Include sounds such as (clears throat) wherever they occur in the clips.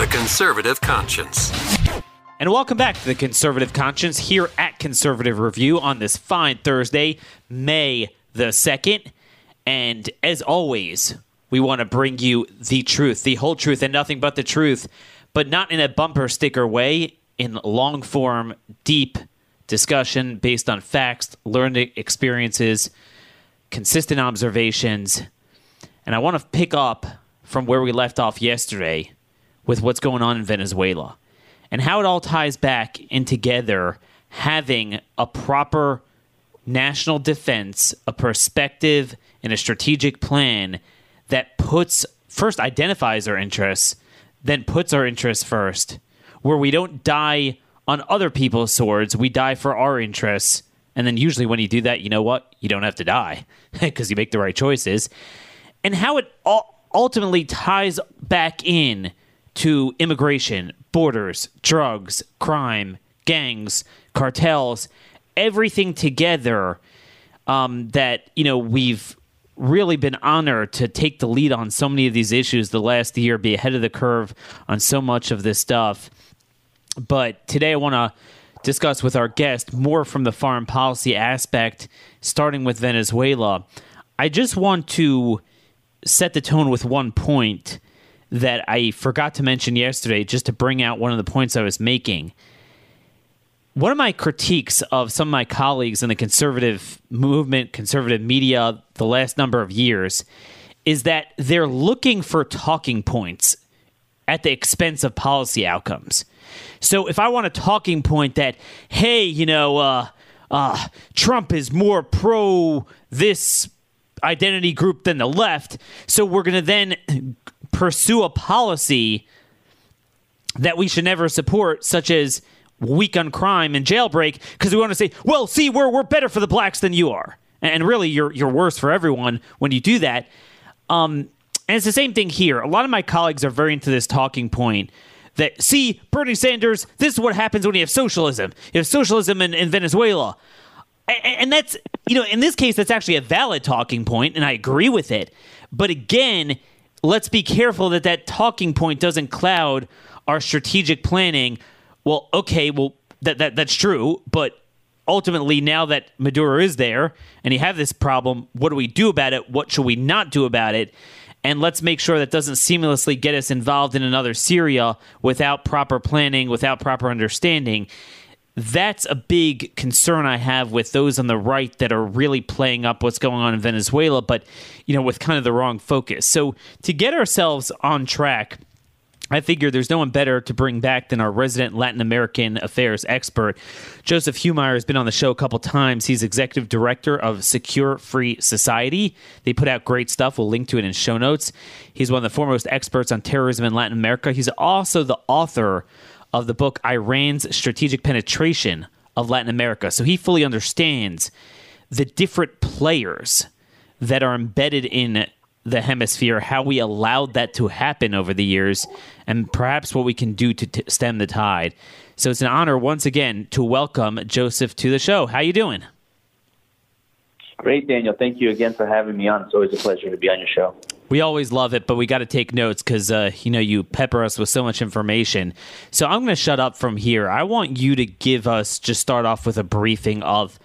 The Conservative Conscience. And welcome back to the Conservative Conscience here at Conservative Review on this fine Thursday, May the 2nd. And as always, we want to bring you the truth, the whole truth, and nothing but the truth, but not in a bumper sticker way, in long form, deep discussion based on facts, learned experiences, consistent observations. And I want to pick up from where we left off yesterday with what's going on in Venezuela and how it all ties back in together having a proper national defense, a perspective, and a strategic plan that puts first identifies our interests, then puts our interests first, where we don't die on other people's swords, we die for our interests. And then usually when you do that, you know what? You don't have to die (laughs) because you make the right choices. And how it ultimately ties back in to immigration, borders, drugs, crime, gangs, cartels, everything together um, that you know we've really been honored to take the lead on so many of these issues the last year, be ahead of the curve on so much of this stuff. But today I want to discuss with our guest more from the foreign policy aspect, starting with Venezuela. I just want to set the tone with one point that I forgot to mention yesterday, just to bring out one of the points I was making. One of my critiques of some of my colleagues in the conservative movement, conservative media, the last number of years, is that they're looking for talking points at the expense of policy outcomes. So if I want a talking point that, hey, you know, uh, uh, Trump is more pro this identity group than the left, so we're going to then pursue a policy that we should never support, such as weak on crime and jailbreak, because we want to say, well, see, we're, we're better for the blacks than you are. And really, you're, you're worse for everyone when you do that. Um, and it's the same thing here. A lot of my colleagues are very into this talking point that, see, Bernie Sanders, this is what happens when you have socialism. You have socialism in, in Venezuela. And, and that's, you know, in this case, that's actually a valid talking point, and I agree with it. But again, let's be careful that that talking point doesn't cloud our strategic planning. Well, okay, well that, that that's true, but ultimately now that Maduro is there and you have this problem, what do we do about it? What should we not do about it? And let's make sure that doesn't seamlessly get us involved in another Syria without proper planning, without proper understanding that's a big concern I have with those on the right that are really playing up what's going on in Venezuela, but you know, with kind of the wrong focus. So to get ourselves on track, I figure there's no one better to bring back than our resident Latin American affairs expert. Joseph Humire has been on the show a couple times. He's executive director of Secure Free Society. They put out great stuff. We'll link to it in show notes. He's one of the foremost experts on terrorism in Latin America. He's also the author of the book Iran's Strategic Penetration of Latin America. So he fully understands the different players that are embedded in the hemisphere, how we allowed that to happen over the years, and perhaps what we can do to t- stem the tide. So it's an honor once again to welcome Joseph to the show. How you doing? Great, Daniel. Thank you again for having me on. It's always a pleasure to be on your show. We always love it, but we got to take notes because uh, you know you pepper us with so much information. So I'm going to shut up from here. I want you to give us just start off with a briefing of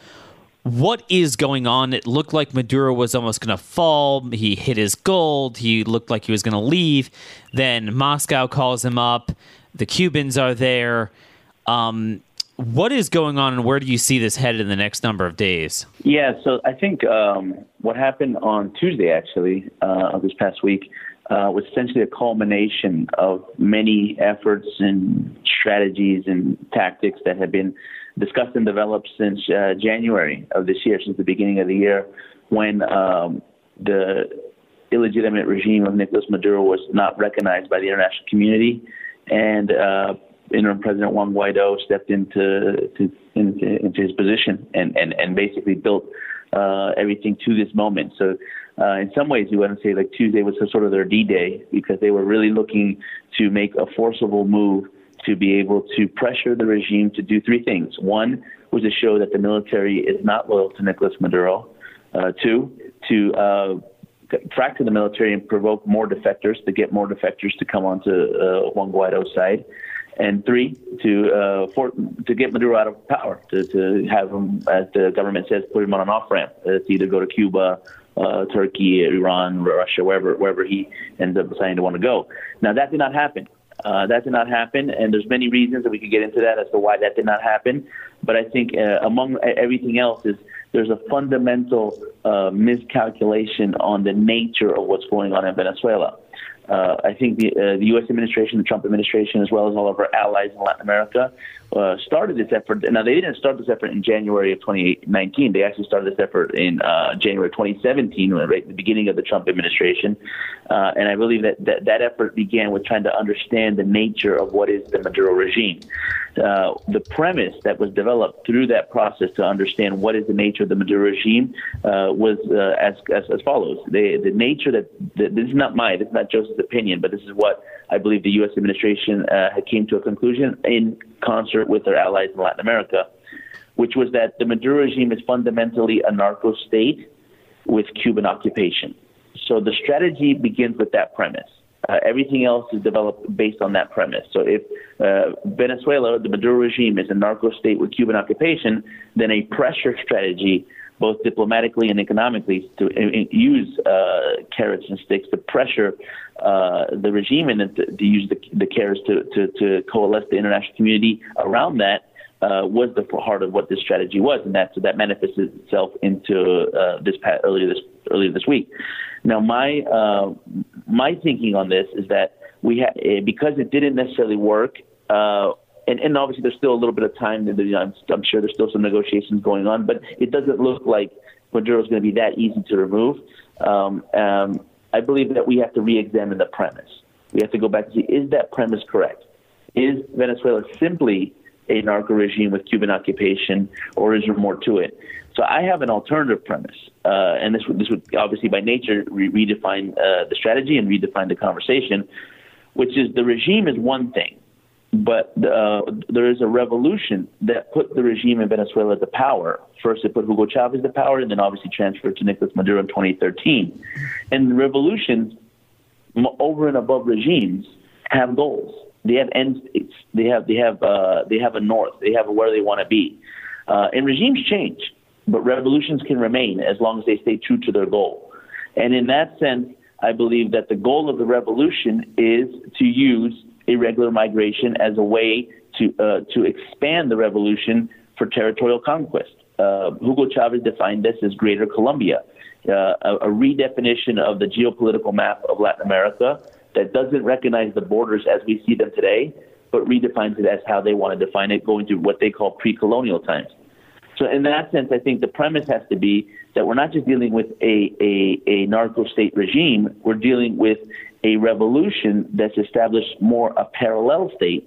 what is going on. It looked like Maduro was almost going to fall. He hit his gold. He looked like he was going to leave. Then Moscow calls him up. The Cubans are there. Um, what is going on, and where do you see this headed in the next number of days? Yeah, so I think um, what happened on Tuesday, actually, uh, of this past week, uh, was essentially a culmination of many efforts and strategies and tactics that have been discussed and developed since uh, January of this year, since the beginning of the year, when um, the illegitimate regime of Nicolas Maduro was not recognized by the international community and uh, interim President Juan Guaido stepped into to, into, into his position and, and, and basically built uh, everything to this moment. So, uh, in some ways, you want to say like Tuesday was sort of their D-day because they were really looking to make a forcible move to be able to pressure the regime to do three things. One was to show that the military is not loyal to Nicolas Maduro. Uh, two, to uh, fracture the military and provoke more defectors, to get more defectors to come onto uh, Juan Guaido's side. And three, to uh, for, to get Maduro out of power, to, to have him, as the government says, put him on an off ramp, uh, to either go to Cuba, uh, Turkey, Iran, Russia, wherever wherever he ends up deciding to want to go. Now that did not happen. Uh, that did not happen, and there's many reasons that we could get into that as to why that did not happen. But I think uh, among everything else is there's a fundamental miscalculation on the nature of what's going on in Venezuela. Uh, I think the, uh, the U.S. administration, the Trump administration, as well as all of our allies in Latin America, uh, started this effort. Now, they didn't start this effort in January of 2019. They actually started this effort in uh, January 2017, right at the beginning of the Trump administration. Uh, and I believe that, that that effort began with trying to understand the nature of what is the Maduro regime. Uh, the premise that was developed through that process to understand what is the nature of the Maduro regime was as, as, as follows. the nature that, that, this is not mine, this is not Opinion, but this is what I believe the U.S. administration uh, came to a conclusion in concert with their allies in Latin America, which was that the Maduro regime is fundamentally a narco state with Cuban occupation. So the strategy begins with that premise. Uh, everything else is developed based on that premise. So if uh, Venezuela, the Maduro regime, is a narco state with Cuban occupation, then a pressure strategy, both diplomatically and economically, to uh, use uh, carrots and sticks to pressure uh, the regime and to, to use the, the carrots to, to, to coalesce the international community around that. Uh, was the heart of what this strategy was, and that so that manifested itself into uh, this past, earlier this earlier this week. Now, my uh, my thinking on this is that we ha- eh, because it didn't necessarily work, uh, and, and obviously there's still a little bit of time. I'm, I'm sure there's still some negotiations going on, but it doesn't look like Maduro is going to be that easy to remove. Um, um, I believe that we have to re-examine the premise. We have to go back and see is that premise correct? Is Venezuela simply a narco regime with Cuban occupation, or is there more to it? So I have an alternative premise, uh, and this would, this would obviously by nature re- redefine uh, the strategy and redefine the conversation, which is the regime is one thing, but uh, there is a revolution that put the regime in Venezuela to power. First, it put Hugo Chavez to power, and then obviously transferred to Nicolas Maduro in 2013. And revolutions, over and above regimes, have goals. They have end states. They have they have uh, they have a north. They have where they want to be. Uh, and regimes change, but revolutions can remain as long as they stay true to their goal. And in that sense, I believe that the goal of the revolution is to use irregular migration as a way to uh, to expand the revolution for territorial conquest. Uh, Hugo Chavez defined this as Greater Colombia, uh, a, a, redefinition of the geopolitical map of Latin America that doesn't recognize the borders as we see them today, but redefines it as how they want to define it, going to what they call pre-colonial times. So in that sense, I think the premise has to be that we're not just dealing with a, a, a narco state regime, we're dealing with a revolution that's established more a parallel state,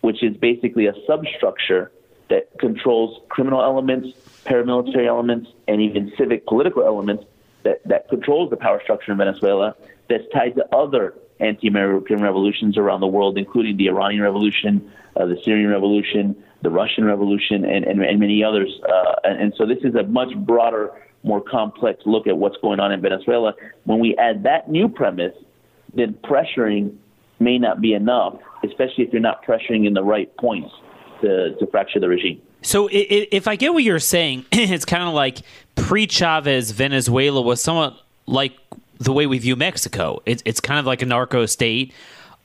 which is basically a substructure that controls criminal elements, paramilitary elements, and even civic political elements that, that controls the power structure in Venezuela that's tied to other anti-American revolutions around the world, including the Iranian Revolution, uh, the Syrian Revolution, the Russian Revolution, and, and, and many others. Uh, and, and so this is a much broader, more complex look at what's going on in Venezuela. When we add that new premise, then pressuring may not be enough, especially if you're not pressuring in the right points to, to fracture the regime. So, if I get what you're saying, (clears throat) it's kind of like pre Chavez Venezuela was somewhat like the way we view Mexico. It's, it's kind of like a narco state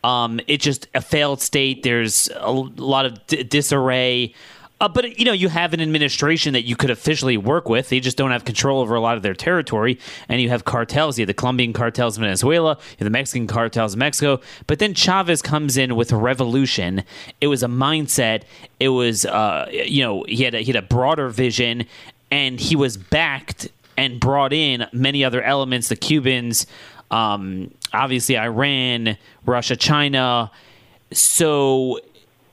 um, it's just a failed state. There's a lot of disarray. Uh, but you know, you have an administration that you could officially work with. They just don't have control over a lot of their territory, and you have cartels. You have the Colombian cartels in Venezuela, you have the Mexican cartels in Mexico. But then Chavez comes in with a revolution. It was a mindset. It was, uh, you know, he had a, he had a broader vision, and he was backed and brought in many other elements. The Cubans, um, obviously Iran, Russia, China. So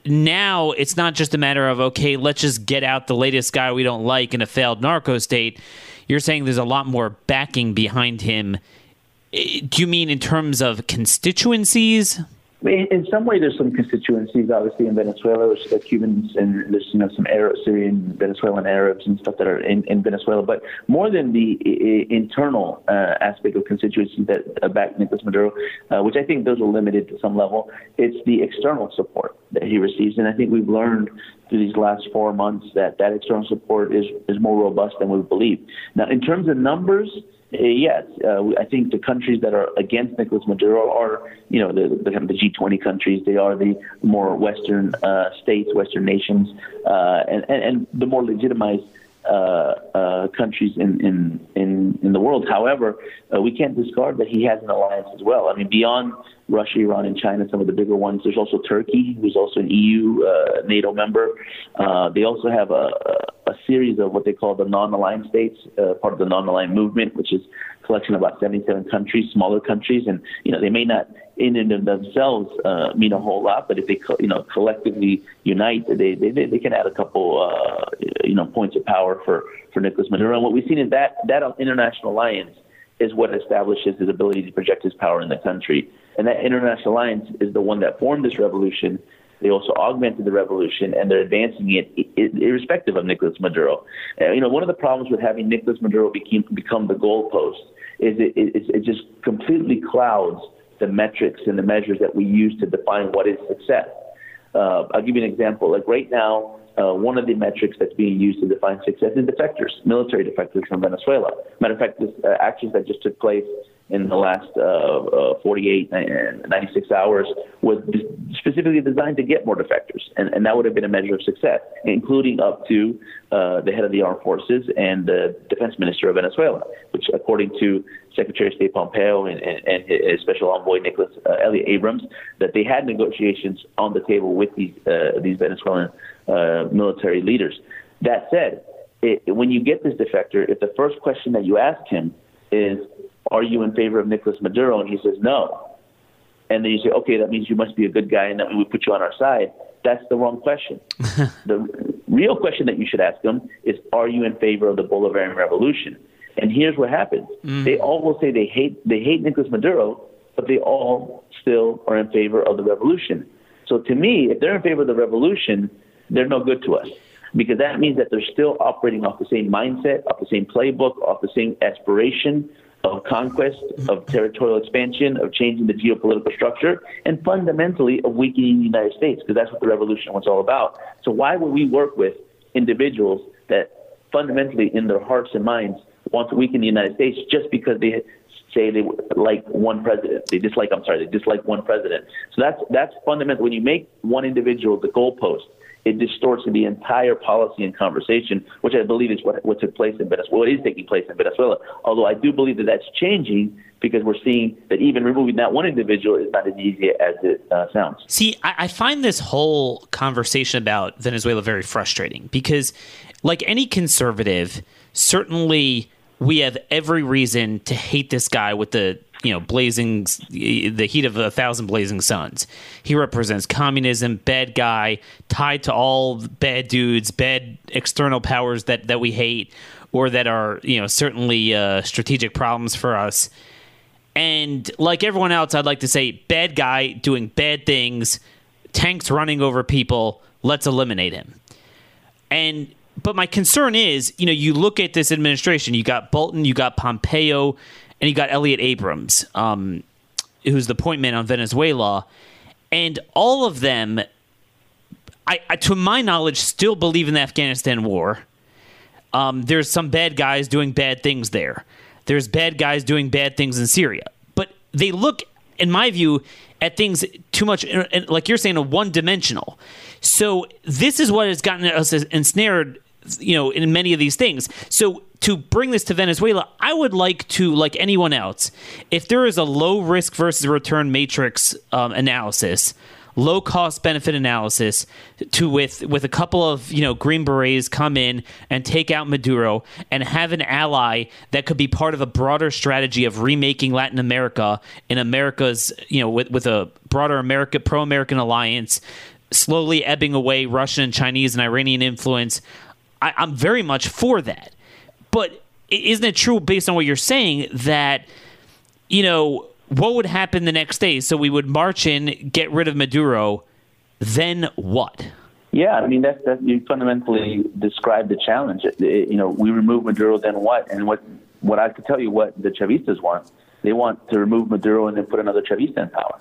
now it's not just a matter of okay, let's just get out the latest guy we don't like in a failed narco state. You're saying there's a lot more backing behind him. Do you mean in terms of constituencies? In some way, there's some constituencies, obviously, in Venezuela. There's the Cubans and there's you know some Arab, Syrian, Venezuelan Arabs and stuff that are in, in Venezuela. But more than the I- internal uh, aspect of constituencies that uh, back Nicolas Maduro, uh, which I think those are limited to some level, it's the external support that he receives. And I think we've learned through these last four months that that external support is is more robust than we believe. Now, in terms of numbers. Uh, yes, uh, I think the countries that are against Nicolas Maduro are, you know, the, the, the G20 countries. They are the more Western uh, states, Western nations, uh, and, and, and the more legitimized uh, uh, countries in, in, in, in the world. However, uh, we can't discard that he has an alliance as well. I mean, beyond Russia, Iran, and China, some of the bigger ones, there's also Turkey, who's also an EU, uh, NATO member. Uh, they also have a, a series of what they call the non-aligned states, uh, part of the non-aligned movement, which is a collection of about 77 countries, smaller countries, and you know they may not in and of themselves uh, mean a whole lot, but if they you know collectively unite, they they, they can add a couple uh, you know points of power for for Nicolas Maduro. And what we've seen is that that international alliance is what establishes his ability to project his power in the country, and that international alliance is the one that formed this revolution. They also augmented the revolution, and they're advancing it, irrespective of Nicolas Maduro. You know, one of the problems with having Nicolas Maduro became, become the goalpost is it, it, it just completely clouds the metrics and the measures that we use to define what is success. Uh, I'll give you an example. Like right now, uh, one of the metrics that's being used to define success is defectors, military defectors from Venezuela. Matter of fact, this uh, actions that just took place in the last uh, uh, 48 and 96 hours was specifically designed to get more defectors, and, and that would have been a measure of success, including up to uh, the head of the armed forces and the defense minister of Venezuela, which, according to Secretary of State Pompeo and, and, and his special envoy Nicholas uh, Elliott Abrams, that they had negotiations on the table with these uh, these Venezuelan uh, military leaders. That said, it, when you get this defector, if the first question that you ask him is are you in favor of Nicolas Maduro? And he says, no. And then you say, okay, that means you must be a good guy and that we put you on our side. That's the wrong question. (laughs) the real question that you should ask them is, are you in favor of the Bolivarian Revolution? And here's what happens. Mm. They all will say they hate, they hate Nicolas Maduro, but they all still are in favor of the revolution. So to me, if they're in favor of the revolution, they're no good to us because that means that they're still operating off the same mindset, off the same playbook, off the same aspiration, of conquest, of territorial expansion, of changing the geopolitical structure, and fundamentally of weakening the United States, because that's what the revolution was all about. So why would we work with individuals that fundamentally, in their hearts and minds, want to weaken the United States just because they say they like one president. They dislike, I'm sorry, they dislike one president. So that's that's fundamental. When you make one individual the goalpost, it distorts the entire policy and conversation, which I believe is what, what took place in Venezuela, what is taking place in Venezuela. Although I do believe that that's changing because we're seeing that even removing that one individual is not as easy as it uh, sounds. See, I, I find this whole conversation about Venezuela very frustrating because, like any conservative, certainly we have every reason to hate this guy with the you know blazing the heat of a thousand blazing suns. He represents communism, bad guy, tied to all bad dudes, bad external powers that that we hate or that are you know certainly uh, strategic problems for us. And like everyone else, I'd like to say bad guy doing bad things, tanks running over people. Let's eliminate him. And but my concern is, you know, you look at this administration. You got Bolton, you got Pompeo, and you got Elliott Abrams, um, who's the point man on Venezuela, and all of them, I, I, to my knowledge, still believe in the Afghanistan war. Um, there's some bad guys doing bad things there. There's bad guys doing bad things in Syria, but they look, in my view, at things too much, like you're saying, a one dimensional. So this is what has gotten us ensnared you know, in many of these things. So to bring this to Venezuela, I would like to, like anyone else, if there is a low risk versus return matrix um, analysis, low cost benefit analysis, to with with a couple of you know Green Berets come in and take out Maduro and have an ally that could be part of a broader strategy of remaking Latin America in America's you know with with a broader America pro American alliance slowly ebbing away Russian and Chinese and Iranian influence, I, I'm very much for that. But isn't it true, based on what you're saying, that, you know, what would happen the next day? So we would march in, get rid of Maduro, then what? Yeah, I mean that's that you fundamentally described the challenge. It, it, you know, we remove Maduro, then what? And what what I could tell you what the Chavistas want. They want to remove Maduro and then put another Chavista in power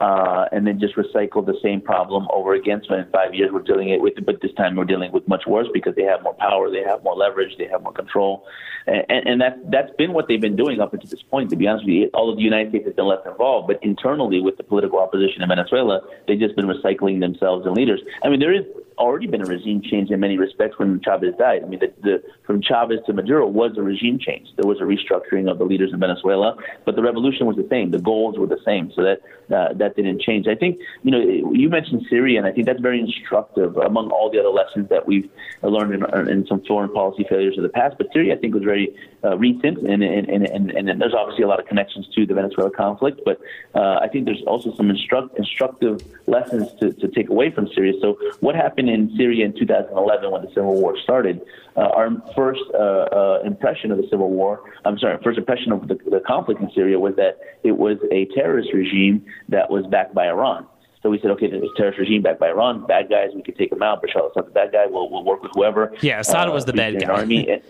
uh, and then just recycle the same problem over again. So in five years, we're dealing it with, but this time we're dealing with much worse because they have more power, they have more leverage, they have more control, and, and that's that's been what they've been doing up until this point. To be honest with you, all of the United States has been less involved, but internally with the political opposition in Venezuela, they've just been recycling themselves and leaders. I mean, there is already been a regime change in many respects when Chavez died. I mean, the, the, from Chavez to Maduro was a regime change. There was a restructuring of the leaders in Venezuela, but the revolution was the same. The goals were the same, so that uh, that didn't change. I think you know you mentioned Syria, and I think that's very instructive among all the other lessons that we've learned in, in some foreign policy failures of the past. But Syria, I think, was very uh, recent, and and, and and and there's obviously a lot of connections to the Venezuela conflict. But uh, I think there's also some instruct, instructive lessons to, to take away from Syria. So what happened in Syria in 2011 when the civil war started? Uh, our first uh, uh, impression of the civil war, I'm sorry, first impression of the, the conflict in Syria was that it was a terrorist regime that was backed by Iran. So we said, okay, there's a terrorist regime backed by Iran, bad guys, we could take them out. Bashar al-Assad, the bad guy, we'll, we'll work with whoever. Yeah, Assad uh, was the bad guy. Army.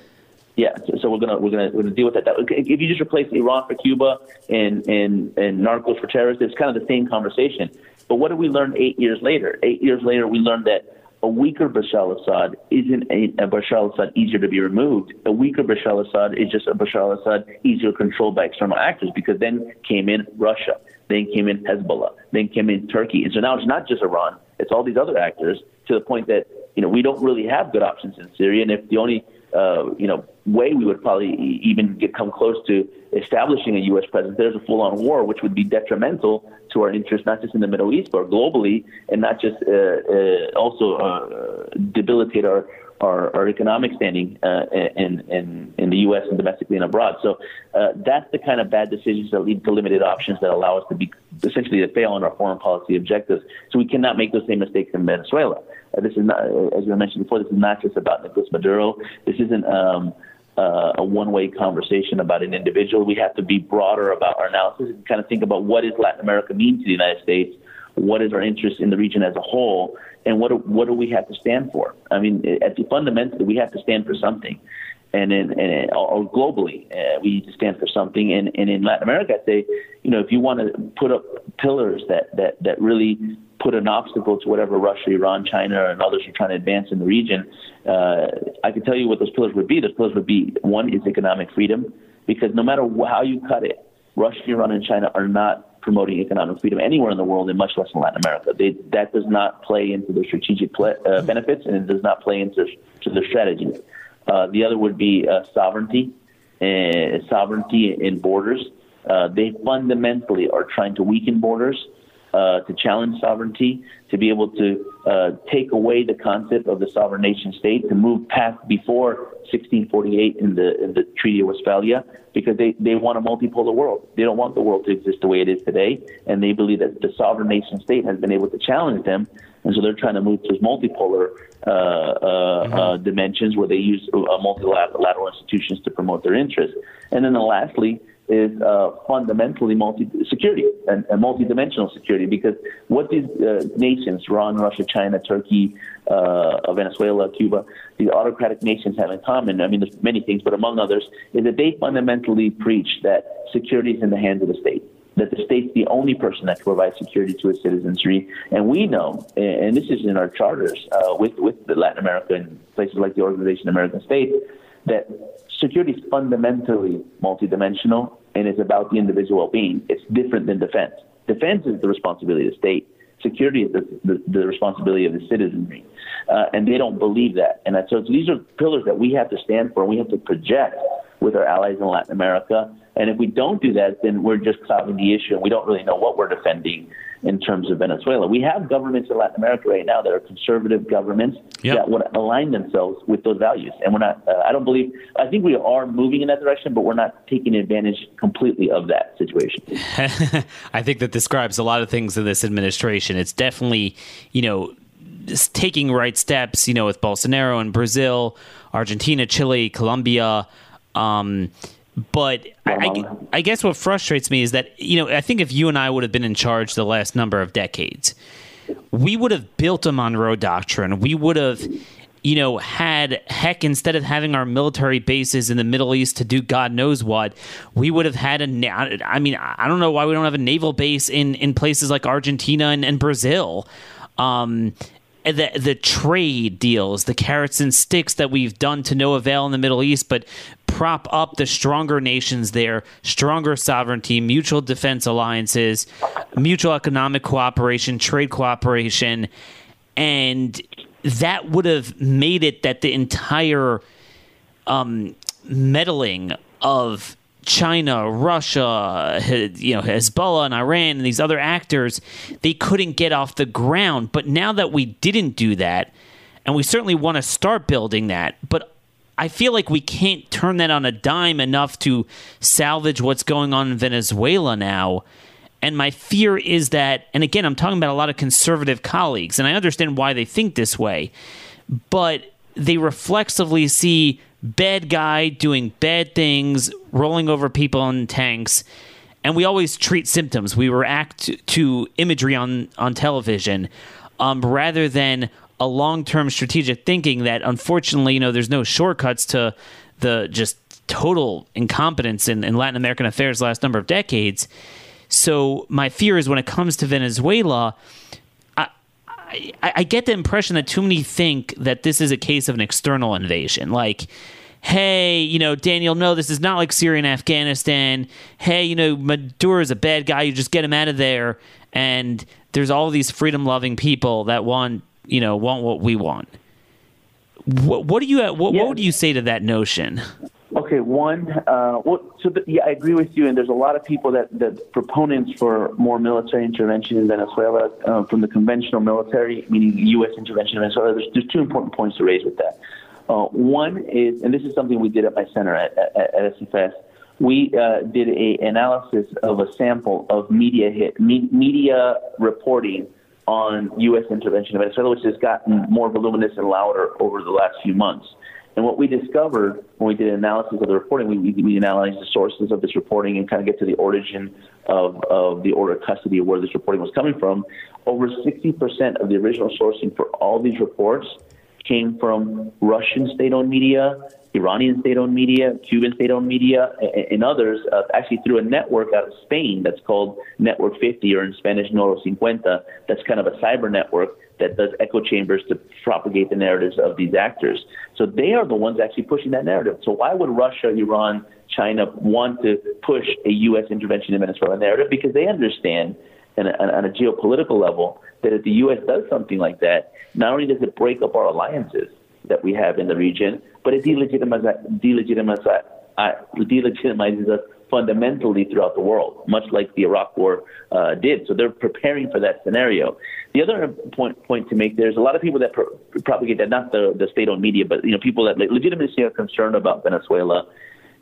Yeah, so, we're gonna we're gonna we're gonna deal with that. If you just replace Iran for Cuba and and and narcos for terrorists, it's kind of the same conversation. But what did we learn eight years later? Eight years later, we learned that a weaker Bashar al-Assad isn't a, a Bashar al-Assad easier to be removed. A weaker Bashar al-Assad is just a Bashar al-Assad easier controlled by external actors because then came in Russia, then came in Hezbollah, then came in Turkey. And so now it's not just Iran, it's all these other actors to the point that, you know, we don't really have good options in Syria. And if the only uh, you know, way we would probably even get come close to establishing a U.S. presence. There's a full-on war, which would be detrimental to our interests, not just in the Middle East, but globally, and not just uh, uh, also uh, debilitate our, our, our economic standing uh, in, in in the U.S. and domestically and abroad. So uh, that's the kind of bad decisions that lead to limited options that allow us to be essentially to fail on our foreign policy objectives. So we cannot make those same mistakes in Venezuela. Uh, this is not, as we mentioned before, this is not just about Nicolas Maduro. This isn't. Um, uh, a one-way conversation about an individual. We have to be broader about our analysis and kind of think about what does Latin America mean to the United States, what is our interest in the region as a whole, and what what do we have to stand for? I mean, at the, fundamentally, we have to stand for something, and in, and or globally, uh, we need to stand for something. And, and in Latin America, I say, you know, if you want to put up pillars that that that really put an obstacle to whatever Russia, Iran, China, and others are trying to advance in the region, uh, I can tell you what those pillars would be. Those pillars would be one is economic freedom, because no matter how you cut it, Russia, Iran, and China are not promoting economic freedom anywhere in the world, and much less in Latin America. They, that does not play into their strategic play, uh, benefits, and it does not play into to their strategy. Uh, the other would be uh, sovereignty, uh, sovereignty in borders. Uh, they fundamentally are trying to weaken borders uh, to challenge sovereignty, to be able to uh, take away the concept of the sovereign nation state, to move past before 1648 in the in the Treaty of Westphalia, because they, they want a multipolar world. They don't want the world to exist the way it is today, and they believe that the sovereign nation state has been able to challenge them, and so they're trying to move to multipolar uh, uh, mm-hmm. uh, dimensions where they use uh, multilateral institutions to promote their interests. And then, lastly, is uh, fundamentally multi security and, and multi-dimensional security because what these uh, nations, Iran, Russia, China, Turkey, uh, Venezuela, Cuba, these autocratic nations have in common, I mean, there's many things, but among others, is that they fundamentally preach that security is in the hands of the state. That the state's the only person that can provide security to its citizenry, and we know, and this is in our charters uh, with with Latin America and places like the Organization of American States, that security is fundamentally multidimensional and it's about the individual well-being. It's different than defense. Defense is the responsibility of the state. Security is the, the, the responsibility of the citizenry. Uh, and they don't believe that. And so these are pillars that we have to stand for and we have to project with our allies in Latin America. And if we don't do that, then we're just clouding the issue and we don't really know what we're defending in terms of Venezuela. We have governments in Latin America right now that are conservative governments yep. that would align themselves with those values. And we're not, uh, I don't believe, I think we are moving in that direction, but we're not taking advantage completely of that situation. (laughs) I think that describes a lot of things in this administration. It's definitely, you know, taking right steps, you know, with Bolsonaro in Brazil, Argentina, Chile, Colombia. Um, but I, I, I, guess what frustrates me is that, you know, I think if you and I would have been in charge the last number of decades, we would have built a Monroe Doctrine. We would have, you know, had heck instead of having our military bases in the Middle East to do God knows what, we would have had a. I mean, I don't know why we don't have a naval base in in places like Argentina and, and Brazil. Um, the the trade deals, the carrots and sticks that we've done to no avail in the Middle East, but prop up the stronger nations there, stronger sovereignty, mutual defense alliances, mutual economic cooperation, trade cooperation, and that would have made it that the entire um, meddling of China, Russia, you know, Hezbollah and Iran and these other actors, they couldn't get off the ground. But now that we didn't do that, and we certainly want to start building that, but I feel like we can't turn that on a dime enough to salvage what's going on in Venezuela now. And my fear is that, and again, I'm talking about a lot of conservative colleagues, and I understand why they think this way, but they reflexively see bad guy doing bad things, rolling over people in tanks, and we always treat symptoms. We react to imagery on on television um, rather than a long term strategic thinking. That unfortunately, you know, there's no shortcuts to the just total incompetence in, in Latin American affairs last number of decades. So my fear is when it comes to Venezuela. I, I, get the impression that too many think that this is a case of an external invasion. Like, hey, you know, Daniel, no, this is not like Syria and Afghanistan. Hey, you know, Maduro is a bad guy. You just get him out of there. And there's all these freedom loving people that want, you know, want what we want. What, what do you what, what would you say to that notion? Okay, one. Uh, well, so the, yeah, I agree with you. And there's a lot of people that that proponents for more military intervention in Venezuela uh, from the conventional military, meaning U.S. intervention in Venezuela. There's, there's two important points to raise with that. Uh, one is, and this is something we did at my center at, at, at SFS. We uh, did a analysis of a sample of media hit me, media reporting on U.S. intervention in Venezuela, which has gotten more voluminous and louder over the last few months. And what we discovered when we did an analysis of the reporting, we, we, we analyzed the sources of this reporting and kind of get to the origin of, of the order of custody of where this reporting was coming from. Over 60% of the original sourcing for all these reports came from Russian state owned media, Iranian state owned media, Cuban state owned media, and others, uh, actually through a network out of Spain that's called Network 50 or in Spanish Nodo 50. That's kind of a cyber network that does echo chambers to propagate the narratives of these actors. So they are the ones actually pushing that narrative. So why would Russia, Iran, China want to push a U.S. intervention in Venezuela narrative? Because they understand on a, on a geopolitical level that if the U.S. does something like that, not only does it break up our alliances that we have in the region, but it delegitimizes, delegitimizes, uh, delegitimizes us fundamentally throughout the world, much like the Iraq War uh, did. So they're preparing for that scenario. The other point point to make: there's a lot of people that pro- propagate that, not the the state-owned media, but you know people that legitimately are concerned about Venezuela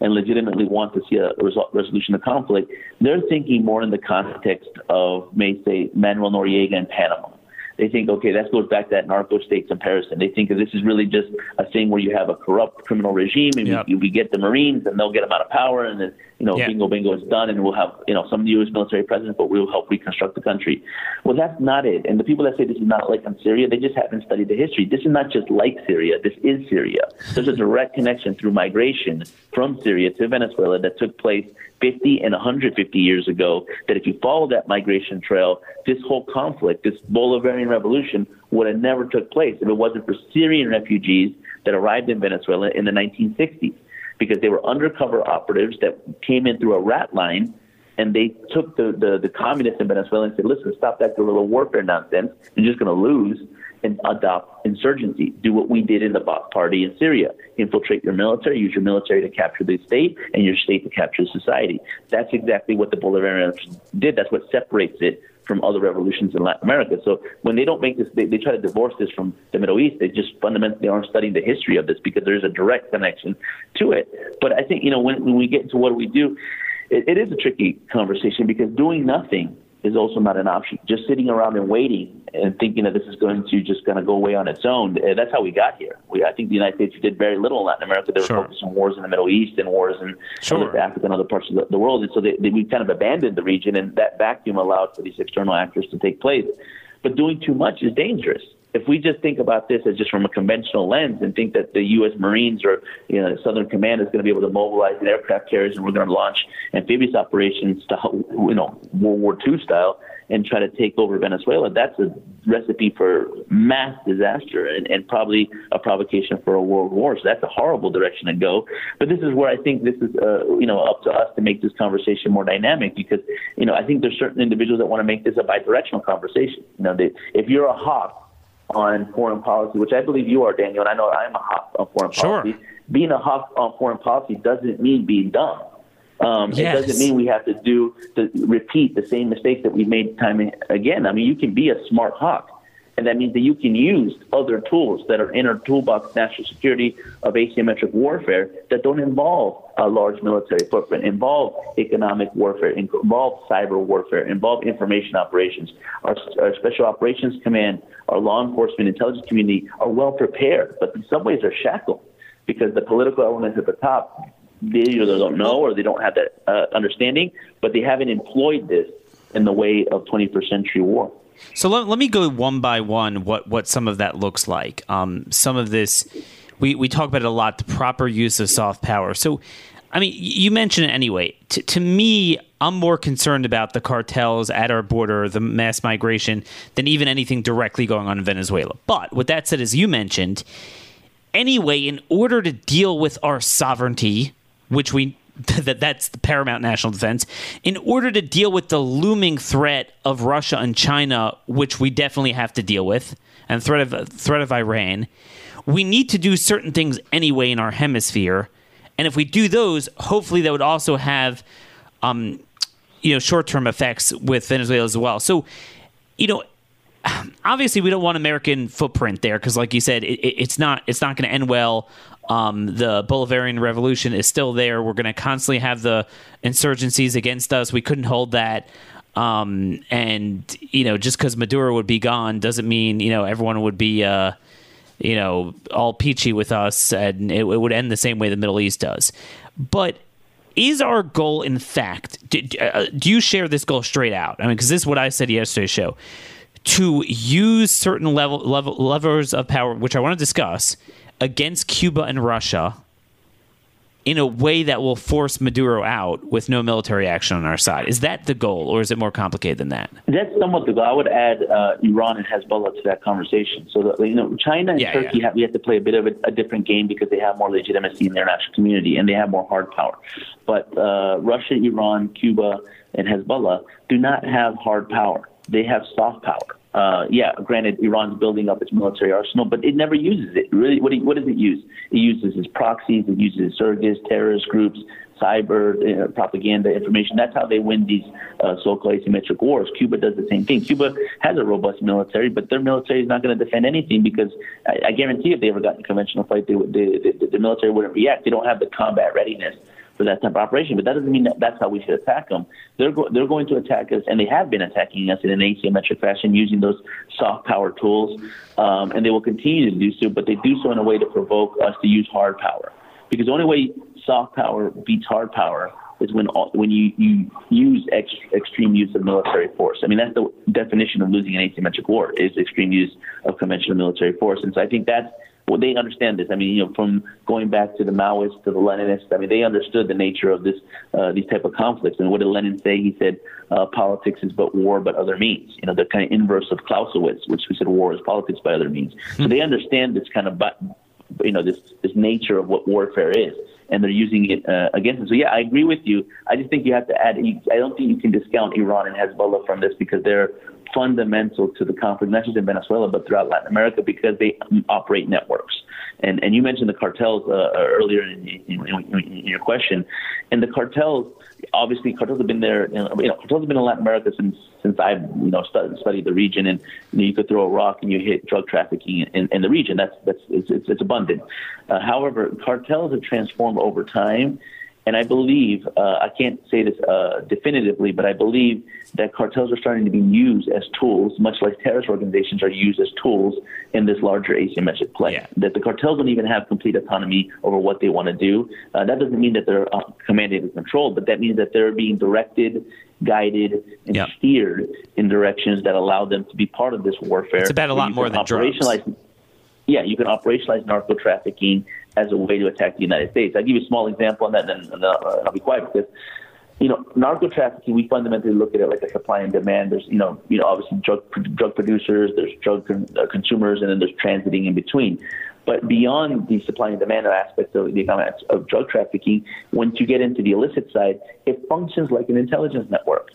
and legitimately want to see a resol- resolution of the conflict. They're thinking more in the context of, may say, Manuel Noriega in Panama they think, okay, that goes back to that narco state comparison. They think that this is really just a thing where you have a corrupt criminal regime and yep. we, we get the Marines and they'll get them out of power and then, you know, bingo, bingo is done and we'll have, you know, some U.S. military presence, but we'll help reconstruct the country. Well, that's not it. And the people that say this is not like in Syria, they just haven't studied the history. This is not just like Syria. This is Syria. There's a direct connection through migration from Syria to Venezuela that took place 50 and 150 years ago that if you follow that migration trail, this whole conflict, this Bolivarian revolution, would have never took place if it wasn't for Syrian refugees that arrived in Venezuela in the 1960s, because they were undercover operatives that came in through a rat line. And they took the, the, the communists in Venezuela and said, listen, stop that guerrilla warfare nonsense. You're just going to lose and adopt insurgency. Do what we did in the Ba'ath Party in Syria. Infiltrate your military, use your military to capture the state, and your state to capture society. That's exactly what the Bolivarians did. That's what separates it from other revolutions in Latin America. So when they don't make this, they, they try to divorce this from the Middle East. They just fundamentally aren't studying the history of this because there's a direct connection to it. But I think, you know, when, when we get into what we do, it, it is a tricky conversation because doing nothing is also not an option. Just sitting around and waiting and thinking that this is going to just kind of go away on its own. Eh, that's how we got here. We, I think the United States did very little in Latin America. They were sure. focused on wars in the Middle East and wars in sure. Africa and other parts of the, the world. And so they, they, we kind of abandoned the region, and that vacuum allowed for these external actors to take place. But doing too much is dangerous if we just think about this as just from a conventional lens and think that the U.S. Marines or you know Southern Command is going to be able to mobilize aircraft carriers and we're going to launch amphibious operations to you know World War II style and try to take over Venezuela, that's a recipe for mass disaster and, and probably a provocation for a world war. So that's a horrible direction to go. But this is where I think this is uh, you know up to us to make this conversation more dynamic because you know I think there's certain individuals that want to make this a bidirectional conversation. You know, they, if you're a hawk on foreign policy, which I believe you are, Daniel, and I know I'm a hawk on foreign policy. Sure. Being a hawk on foreign policy doesn't mean being dumb. Um, yes. It doesn't mean we have to do to repeat the same mistakes that we've made time and again. I mean, you can be a smart hawk, and that means that you can use other tools that are in our toolbox, national security of asymmetric warfare that don't involve a large military footprint, involve economic warfare, involve cyber warfare, involve information operations. Our, our special operations command, our law enforcement intelligence community are well prepared, but in some ways are shackled because the political elements at the top they either don't know or they don't have that uh, understanding, but they haven't employed this in the way of 21st century war. So let, let me go one by one what, what some of that looks like. Um, some of this, we, we talk about it a lot, the proper use of soft power. So, I mean, you mentioned it anyway. T- to me, I'm more concerned about the cartels at our border, the mass migration, than even anything directly going on in Venezuela. But with that said, as you mentioned, anyway, in order to deal with our sovereignty, which we (laughs) that that's the paramount national defense in order to deal with the looming threat of Russia and China which we definitely have to deal with and threat of threat of Iran we need to do certain things anyway in our hemisphere. And if we do those hopefully that would also have um, you know short-term effects with Venezuela as well. So you know (sighs) obviously we don't want American footprint there because like you said it, it's not it's not going to end well um, the Bolivarian Revolution is still there. We're going to constantly have the insurgencies against us. We couldn't hold that. Um, and, you know, just because Maduro would be gone doesn't mean, you know, everyone would be, uh, you know, all peachy with us and it, it would end the same way the Middle East does. But is our goal, in fact, do, uh, do you share this goal straight out? I mean, because this is what I said yesterday's show to use certain level, level levers of power, which I want to discuss, against Cuba and Russia in a way that will force Maduro out with no military action on our side. Is that the goal, or is it more complicated than that? That's somewhat the goal. I would add uh, Iran and Hezbollah to that conversation. So, that, you know, China and Yeah, Turkey yeah. have we have to play a bit of a, a different game because they have more legitimacy in the international community and they have more hard power. But uh, Russia, Iran, Cuba, and Hezbollah do not have hard power. They have soft power. Uh, yeah, granted, Iran's building up its military arsenal, but it never uses it. Really, what, do- what does it use? It uses its proxies, it uses surrogates, terrorist groups, cyber uh, propaganda, information. That's how they win these uh, so-called asymmetric wars. Cuba does the same thing. Cuba has a robust military, but their military is not going to defend anything because I, I guarantee if they ever got in a conventional fight, they would, they, they, the military wouldn't react. They don't have the combat readiness for that type of operation. But that doesn't mean that that's how we should attack them. They're go- they're going to attack us, and they have been attacking us in an asymmetric fashion using those soft power tools, um, and they will continue to do so. But they do so in a way to provoke us to use hard power, because the only way soft power beats hard power is when all, when you you use ex, extreme use of military force. I mean that's the definition of losing an asymmetric war is extreme use of conventional military force. And so I think that's well, they understand this. I mean, you know, from going back to the Maoists to the Leninists, I mean, they understood the nature of this, uh, these type of conflicts. And what did Lenin say? He said, uh, "Politics is but war, but other means." You know, the kind of inverse of Clausewitz, which we said war is politics by other means. So they understand this kind of, you know, this this nature of what warfare is, and they're using it uh, against us. So yeah, I agree with you. I just think you have to add. I don't think you can discount Iran and Hezbollah from this because they're fundamental to the conflict, not just in Venezuela but throughout Latin America, because they operate networks. And and you mentioned the cartels uh, earlier in, in, in your question, and the cartels obviously cartels have been there. You know, cartels have been in Latin America since since I've you know studied, studied the region, and you, know, you could throw a rock and you hit drug trafficking in, in the region. That's that's it's, it's, it's abundant. Uh, however, cartels have transformed over time. And I believe, uh, I can't say this uh, definitively, but I believe that cartels are starting to be used as tools, much like terrorist organizations are used as tools in this larger asymmetric play. Yeah. That the cartels don't even have complete autonomy over what they want to do. Uh, that doesn't mean that they're uh, commanded and controlled, but that means that they're being directed, guided, and Yep. steered in directions that allow them to be part of this warfare. It's about a lot more than drugs. Yeah, you can operationalize narco trafficking as a way to attack the United States. I'll give you a small example on that, and then I'll I'll be quiet because you know, narco trafficking, we fundamentally look at it like a supply and demand. There's, you know, you know, obviously drug drug producers, there's drug con- uh, consumers, and then there's transiting in between. But beyond the supply and demand aspects of the economics of drug trafficking, once you get into the illicit side, it functions like an intelligence network.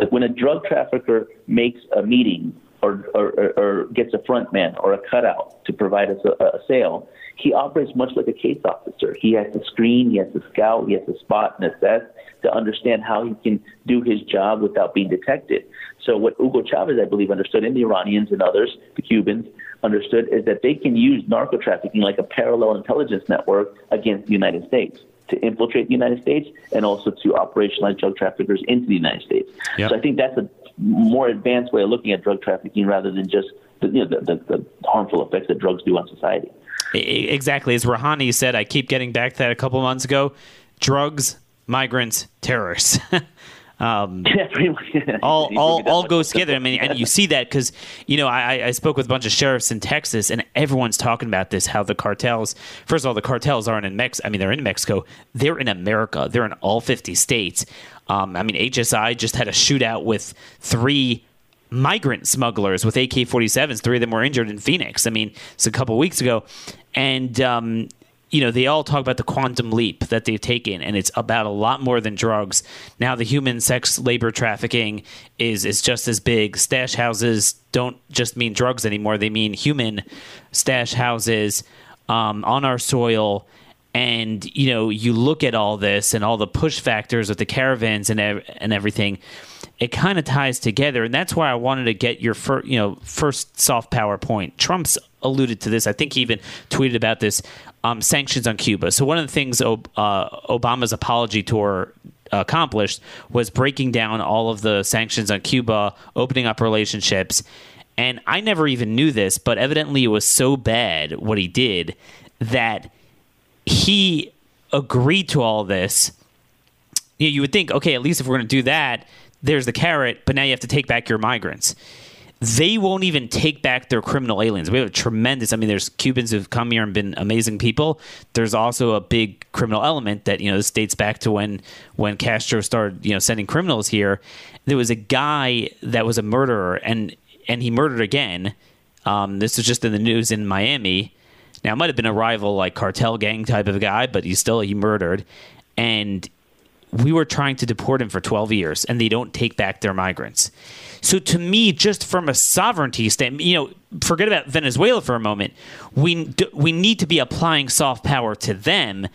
Like when a drug trafficker makes a meeting or, or, or, gets a front man or a cutout to provide us a, a sale, he operates much like a case officer. He has to screen, he has to scout, he has to spot and assess to understand how he can do his job without being detected. So what Hugo Chavez, I believe, understood, and the Iranians and others, the Cubans, understood is that they can use narco trafficking like a parallel intelligence network against the United States to infiltrate the United States and also to operationalize drug traffickers into the United States. Yep. So I think that's a more advanced way of looking at drug trafficking rather than just the, you know, the, the, the harmful effects that drugs do on society. Exactly. As Rouhani said, I keep getting back to that a couple months ago drugs, migrants, terrorists. (laughs) um, (laughs) Yeah, pretty much. all (laughs) all put it that all goes together. I mean, and you see that because you know I, I spoke with a bunch of sheriffs in Texas, and everyone's talking about this. How the cartels, first of all, the cartels aren't in Mex. I mean, they're in Mexico. They're in America. They're in all fifty states. Um, I mean, HSI just had a shootout with three migrant smugglers with AK-47s. Three of them were injured in Phoenix. I mean, it's a couple weeks ago, and um, you know, they all talk about the quantum leap that they've taken, and it's about a lot more than drugs. Now, the human sex labor trafficking is is just as big. Stash houses don't just mean drugs anymore; they mean human stash houses um, on our soil. And you know, you look at all this and all the push factors with the caravans and ev- and everything. It kind of ties together, and that's why I wanted to get your first, you know, first soft power point. Trump's alluded to this. I think he even tweeted about this. Um, sanctions on Cuba. So one of the things Ob- uh, Obama's apology tour accomplished was breaking down all of the sanctions on Cuba, opening up relationships. And I never even knew this, but evidently it was so bad what he did that he agreed to all this. You, know, you would think, okay, at least if we're going to do that, there's the carrot, but now you have to take back your migrants. They won't even take back their criminal aliens. We have a tremendous. I mean, there's Cubans who've come here and been amazing people. There's also a big criminal element that you know this dates back to when when Castro started you know sending criminals here. There was a guy that was a murderer and and he murdered again. Um, this was just in the news in Miami. Now, it might have been a rival, like cartel gang type of guy, but he still he murdered, and we were trying to deport him for 12 years, and they don't take back their migrants. So, to me, just from a sovereignty standpoint, you know, forget about Venezuela for a moment. We we need to be applying soft power to them.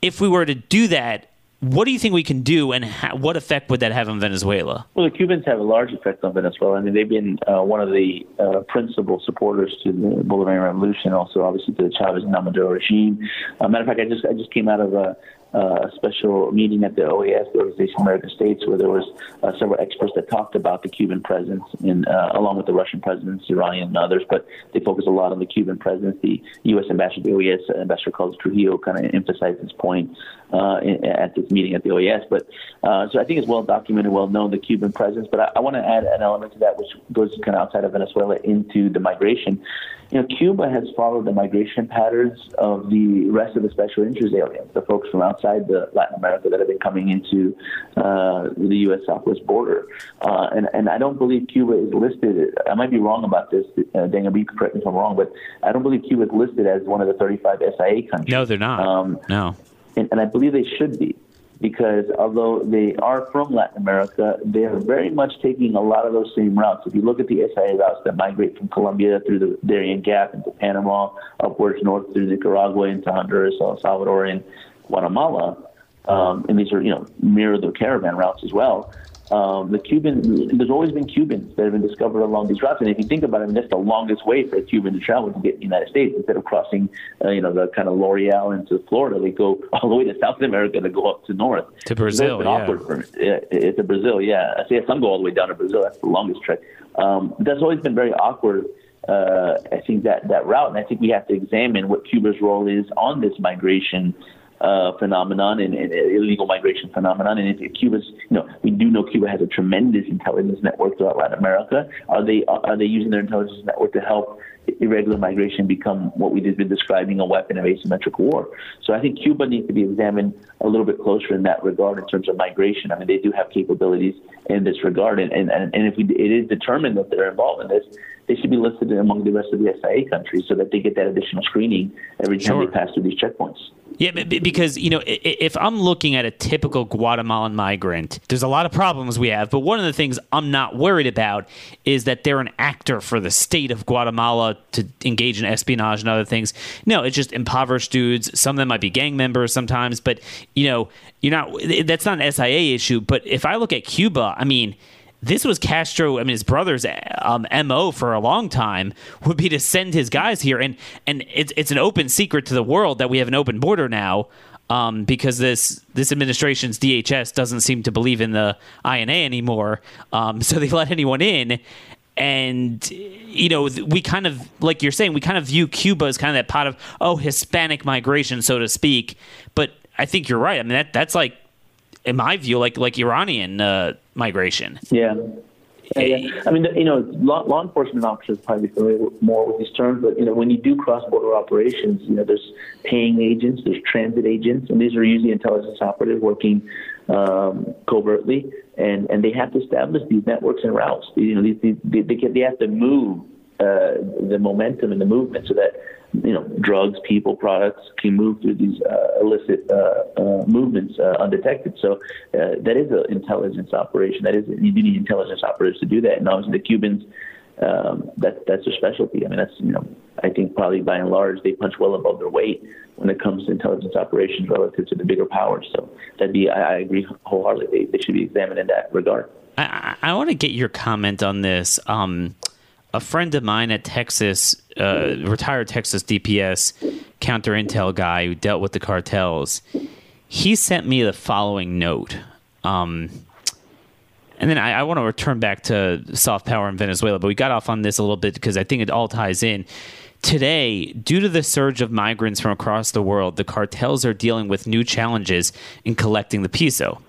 If we were to do that, what do you think we can do, and ha- what effect would that have on Venezuela? Well, the Cubans have a large effect on Venezuela. I mean, they've been uh, one of the uh, principal supporters to the Bolivarian Revolution, also obviously to the Chavez and Maduro regime. Uh, matter of fact, I just I just came out of a, a special meeting at the OAS, the Organization of American States, where there was uh, several experts that talked about the Cuban presence, in, uh, along with the Russian presence, Iranian and others. But they focus a lot on the Cuban presence. The U.S. ambassador, the OAS ambassador Carlos Trujillo, kind of emphasized this point uh, in, at this meeting at the OAS. But uh, so I think it's well documented, well known the Cuban presence. But I, I want to add an element to that, which goes kind of outside of Venezuela into the migration. You know, Cuba has followed the migration patterns of the rest of the special interest aliens, the folks from outside the Latin America that have been coming into uh, the U.S. Southwest border. Uh, and and I don't believe Cuba is listed. I might be wrong about this, uh, Daniel. Can correct me if I'm wrong, but I don't believe Cuba is listed as one of the 35 SIA countries. No, they're not. Um, no. and, and I believe they should be because although they are from Latin America, they are very much taking a lot of those same routes. If you look at the SIA routes that migrate from Colombia through the Darien Gap into Panama, upwards north through Nicaragua into Honduras, El Salvador, and Guatemala, um, and these are you know mirror the caravan routes as well. Um, the Cuban, there's always been Cubans that have been discovered along these routes. And if you think about it, I mean, that's the longest way for a Cuban to travel to get to the United States. Instead of crossing, uh, you know, the kind of L'Oreal into Florida, they go (laughs) all the way to South America to go up to north. To Brazil, yeah. Awkward for, yeah. It's to Brazil, yeah. I see some go all the way down to Brazil. That's the longest trek. Um, that's always been very awkward. Uh, I think that that route, and I think we have to examine what Cuba's role is on this migration uh, phenomenon and, and, illegal migration phenomenon. And if Cuba's, you know, we do know Cuba has a tremendous intelligence network throughout Latin America. Are they are they using their intelligence network to help irregular migration become what we've been describing a weapon of asymmetric war? So I think Cuba needs to be examined a little bit closer in that regard in terms of migration. I mean, they do have capabilities in this regard, and and, and if we, it is determined that they're involved in this, they should be listed among the rest of the SIA countries so that they get that additional screening every time sure. they pass through these checkpoints. Yeah, because you know, if I'm looking at a typical Guatemalan migrant, there's a lot of problems we have. But one of the things I'm not worried about is that they're an actor for the state of Guatemala to engage in espionage and other things. No, it's just impoverished dudes. Some of them might be gang members sometimes, but you know, you're not. That's not an SIA issue. But if I look at Cuba, I mean this was Castro. I mean, his brother's um, mo for a long time would be to send his guys here, and and it's it's an open secret to the world that we have an open border now. Um, because this this administration's DHS doesn't seem to believe in the INA anymore, um, (laughs) so they let anyone in, and you know we kind of like you're saying we kind of view Cuba as kind of that pot of oh Hispanic migration, so to speak. But I think you're right. I mean that that's like in my view, like like Iranian uh, migration. Yeah. Yeah. I mean, you know, law, law enforcement officers probably familiar more with these terms, but you know, when you do cross-border operations, you know, there's paying agents, there's transit agents, and these are usually intelligence operatives working um, covertly, and and they have to establish these networks and routes. You know, these, these, they they, they have to move uh, the momentum and the movement so that you know, drugs, people, products can move through these uh, illicit uh, uh, movements uh, undetected. So uh, that is an intelligence operation. That is you need intelligence operators to do that. And obviously the Cubans, um, that that's their specialty. I mean, that's you know, I think probably by and large they punch well above their weight when it comes to intelligence operations relative to the bigger powers. So that'd be I, I agree wholeheartedly. They, they should be examined in that regard. I, I want to get your comment on this. Um, a friend of mine at Texas, uh, retired Texas DPS counter intel guy who dealt with the cartels, he sent me the following note. Um, and then I, I want to return back to soft power in Venezuela, but we got off on this a little bit because I think it all ties in. Today, due to the surge of migrants from across the world, the cartels are dealing with new challenges in collecting the peso.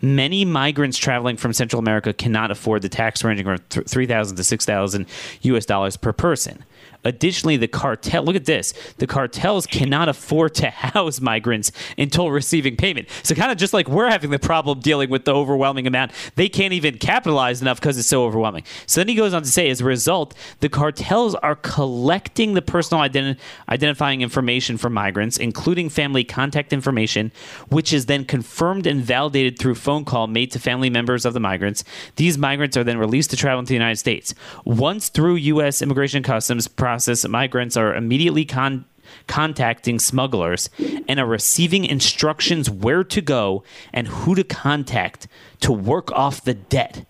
Many migrants traveling from Central America cannot afford the tax ranging from 3000 to 6000 US dollars per person. Additionally, the cartel, look at this, the cartels cannot afford to house migrants until receiving payment. So, kind of just like we're having the problem dealing with the overwhelming amount, they can't even capitalize enough because it's so overwhelming. So, then he goes on to say, as a result, the cartels are collecting the personal identi- identifying information from migrants, including family contact information, which is then confirmed and validated through phone call made to family members of the migrants. These migrants are then released to travel into the United States. Once through U.S. Immigration Customs process, migrants are immediately con- contacting smugglers and are receiving instructions where to go and who to contact to work off the debt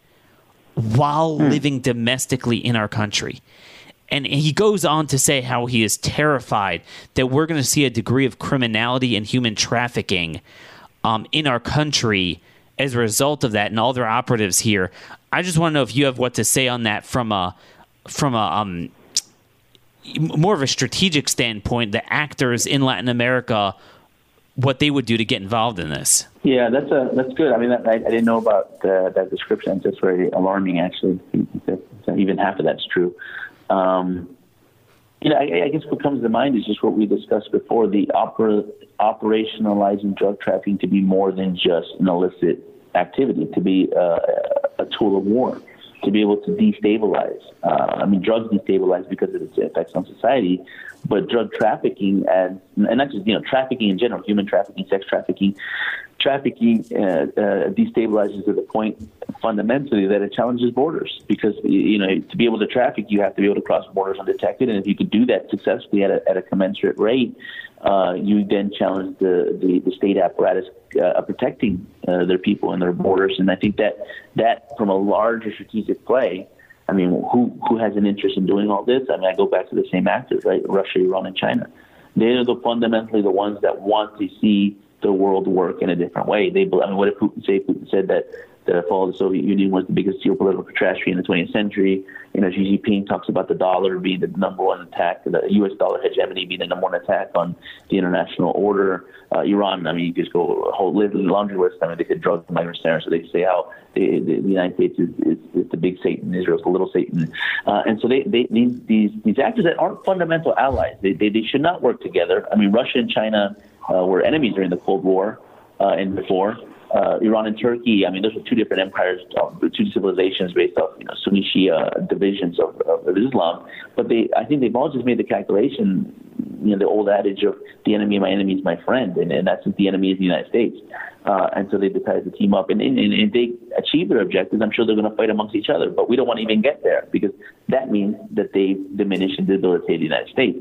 while hmm. living domestically in our country. And he goes on to say how he is terrified that we're going to see a degree of criminality and human trafficking um, in our country as a result of that, and all their operatives here. I just want to know if you have what to say on that from a from a um, more of a strategic standpoint, the actors in Latin America, what they would do to get involved in this. Yeah, that's a that's good. I mean, I, I didn't know about uh, that description. Just very alarming, actually. Even half of that's true. Um, you know, I, I, guess what comes to mind is just what we discussed before: the opera, operationalizing drug trafficking to be more than just an illicit activity, to be uh, a tool of war to be able to destabilize. Uh, I mean, drugs destabilize because of its effects on society, but drug trafficking and and not just you know trafficking in general, human trafficking, sex trafficking, trafficking uh, uh, destabilizes to the point fundamentally that it challenges borders because you know to be able to traffic you have to be able to cross borders undetected and if you could do that successfully at a, at a commensurate rate uh, you then challenge the, the, the state apparatus uh, protecting uh, their people and their borders. And I think that that from a larger strategic play, I mean, who who has an interest in doing all this? I mean, I go back to the same actors, right? Russia, Iran, and China. They're the fundamentally the ones that want to see the world work in a different way. They, I mean, what did Putin say? Putin said that the fall of the Soviet Union was the biggest geopolitical catastrophe in the 20th century. You know, Xi Jinping talks about the dollar being the number one attack, the U.S. dollar hegemony being the number one attack on the international order. Uh, Iran, I mean, you just go a whole laundry list. I mean, they could drug the migrants there, so they say how the, the, United States is, is, is, the big Satan, Israel's the little Satan, uh, and so they, they these these these actors that aren't fundamental allies, they they, they should not work together. I mean, Russia and China uh, were enemies during the Cold War uh, and before uh, Iran and Turkey, I mean, those are two different empires, um, two civilizations based off you know, Sunni Shia divisions of, of, Islam. But they, I think they've all just made the calculation, you know, the old adage of the enemy of my enemy is my friend, and, and that's the enemy is the United States. Uh, and so they decided to team up. And, and, they achieve their objectives, I'm sure they're going to fight amongst each other. But we don't want to even get there because that means that they diminish and debilitate the United States.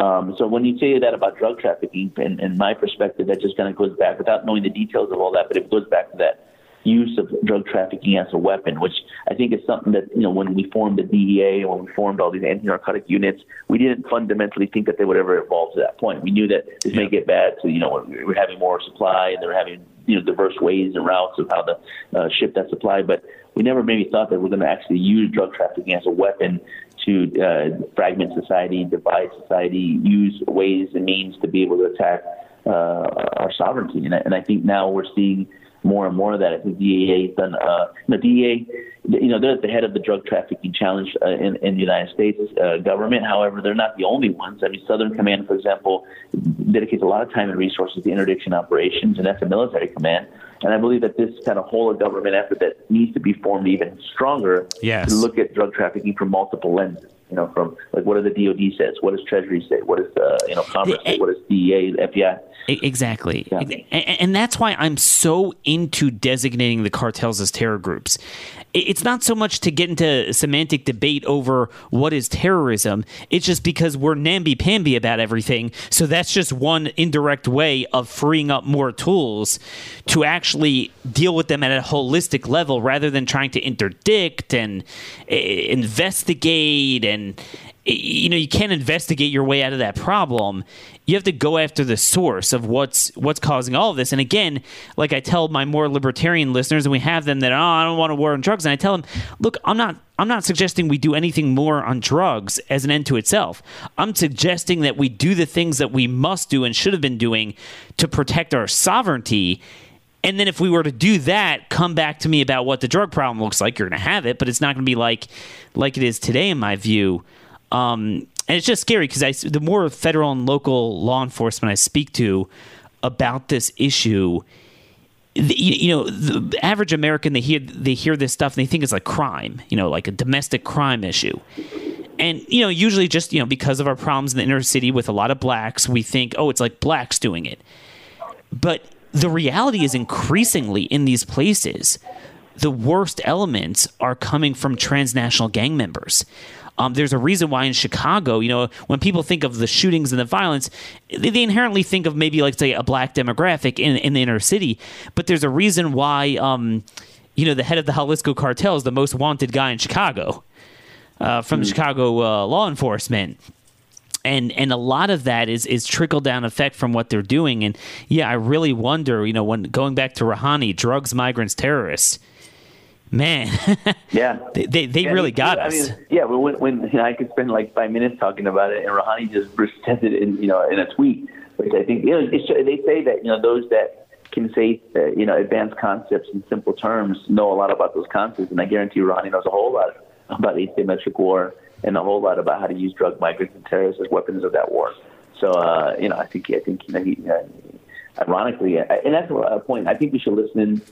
Um, so when you say that about drug trafficking, in, in my perspective, that just kind of goes back without knowing the details of all that, but it goes back to that use of drug trafficking as a weapon, which I think is something that, you know, when we formed the DEA, when we formed all these anti-narcotic units, we didn't fundamentally think that they would ever evolve to that point. We knew that this may get bad, so, you know, we're having more supply and they're having, you know, diverse ways and routes of how to uh, ship that supply, but we never maybe thought that we're going to actually use drug trafficking as a weapon to uh, fragment society, divide society, use ways and means to be able to attack uh, our sovereignty. And I, and I think now we're seeing more and more of that. I think DEA has done. Uh, the DEA, you know, they're at the head of the drug trafficking challenge uh, in, in the United States uh, government. However, they're not the only ones. I mean, Southern Command, for example, dedicates a lot of time and resources to interdiction operations, and that's a military command. And I believe that this kind of whole of government effort that needs to be formed even stronger yes. to look at drug trafficking from multiple lenses. You know, from like what do the DoD says, what does Treasury say, what does uh, you know Congress say, what does DEA, FBI. Exactly, yeah. and that's why I'm so into designating the cartels as terror groups it's not so much to get into semantic debate over what is terrorism. It's just because we're namby pamby about everything. So that's just one indirect way of freeing up more tools to actually deal with them at a holistic level rather than trying to interdict and uh, investigate and you know you can't investigate your way out of that problem. You have to go after the source of what's what's causing all of this. And again like i tell my more libertarian listeners and we have them that oh i don't want to war on drugs. And i tell them look i'm not i'm not suggesting we do anything more on drugs as an end to itself. I'm suggesting that we do the things that we must do and should have been doing to protect our sovereignty. And then if we were to do that, come back to me about what the drug problem looks like. You're going to have it, but it's not going to be like like it is today, in my view. Um, and it's just scary because I the more federal and local law enforcement I speak to about this issue, the, you know, the average American they hear they hear this stuff and they think it's like crime, you know, like a domestic crime issue. And you know, usually just you know because of our problems in the inner city with a lot of blacks, we think, oh, it's like blacks doing it. But the reality is increasingly in these places, the worst elements are coming from transnational gang members. Um, there's a reason why in Chicago, you know, when people think of the shootings and the violence, they, they inherently think of maybe like say a black demographic in, in the inner city. But there's a reason why, um, you know, the head of the Jalisco cartel is the most wanted guy in Chicago uh, from mm. Chicago uh, law enforcement and and a lot of that is is trickle down effect from what they're doing and yeah i really wonder you know when going back to Rouhani drugs migrants terrorists man. (laughs) yeah, they they, they yeah, really got I us. Mean, yeah, when when you know, I could spend like five minutes talking about it, and Rouhani just presented it in you know in a tweet, which I think you know they say that you know those that can say uh, you know advanced concepts in simple terms know a lot about those concepts, and I guarantee Rouhani knows a whole lot about asymmetric war and a whole lot about how to use drug migrants and terrorists as weapons of that war. So uh, you know, I think I think you know he. Uh, ironically, and that's a point. I think we should listen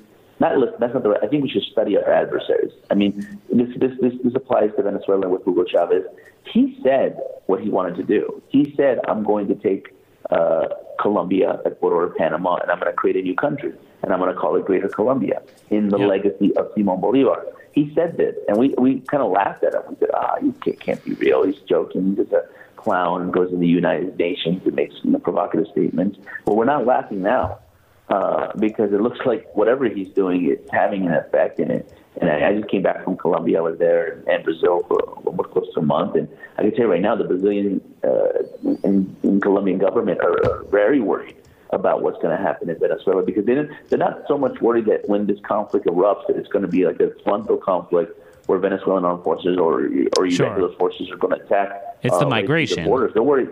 not listen. That's not the. Right, I think we should study our adversaries. I mean, this this this, this applies to Venezuela with Hugo Chavez. He said what he wanted to do. He said, "I'm going to take uh, Colombia, Ecuador, Panama, and I'm going to create a new country, and I'm going to call it Greater Colombia in the yep. legacy of Simon Bolivar." He said this, and we we kind of laughed at him. We said, "Ah, he can't, can't be real. He's joking. He's just a clown and goes to the United Nations and makes you know, provocative statements. Well, we're not laughing now uh, because it looks like whatever he's doing is having an effect in it. And I, I just came back from Colombia. I was there and Brazil for almost close to a month. And I can tell you right now, the Brazilian uh, and, and Colombian government are, are very worried about what's going to happen in Venezuela because they they're not so much worried that when this conflict erupts that it's going to be like a frontal conflict where Venezuelan armed forces or or sure. forces are going to attack. It's the uh, migration. The borders. They're worried.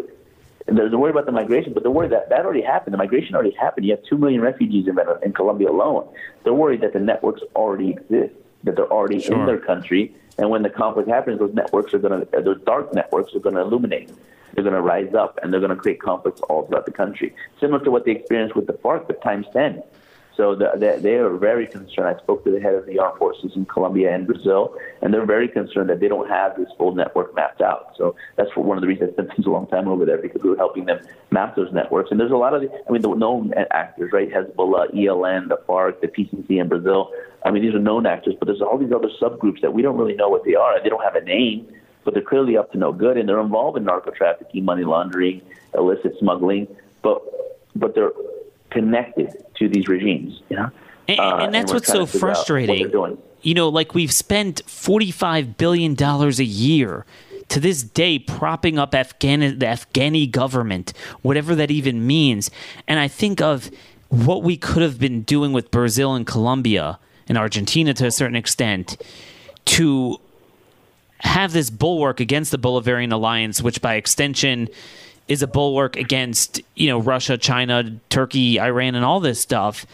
They're worried about the migration, but they're worried that that already happened. The migration already happened. You have two million refugees in, in Colombia alone. They're worried that the networks already exist, that they're already sure. in their country, and when the conflict happens, those networks are going to, those dark networks are going to illuminate. They're going to rise up, and they're going to create conflicts all throughout the country, similar to what they experienced with the FARC, but times ten. So the, the, they are very concerned. I spoke to the head of the armed forces in Colombia and Brazil, and they're very concerned that they don't have this full network mapped out. So that's one of the reasons (laughs) I spent a long time over there because we were helping them map those networks. And there's a lot of, the, I mean, the known actors, right? Hezbollah, ELN, the FARC, the PCC in Brazil. I mean, these are known actors, but there's all these other subgroups that we don't really know what they are. They don't have a name, but they're clearly up to no good, and they're involved in narco trafficking, money laundering, illicit smuggling. But but they're connected to these regimes. You know, and, uh, and that's and what's so frustrating. What you know, like we've spent forty-five billion dollars a year to this day propping up Afghan the Afghani government, whatever that even means. And I think of what we could have been doing with Brazil and Colombia and Argentina to a certain extent to have this bulwark against the Bolivarian alliance, which by extension is a bulwark against you know Russia, China, Turkey, Iran, and all this stuff.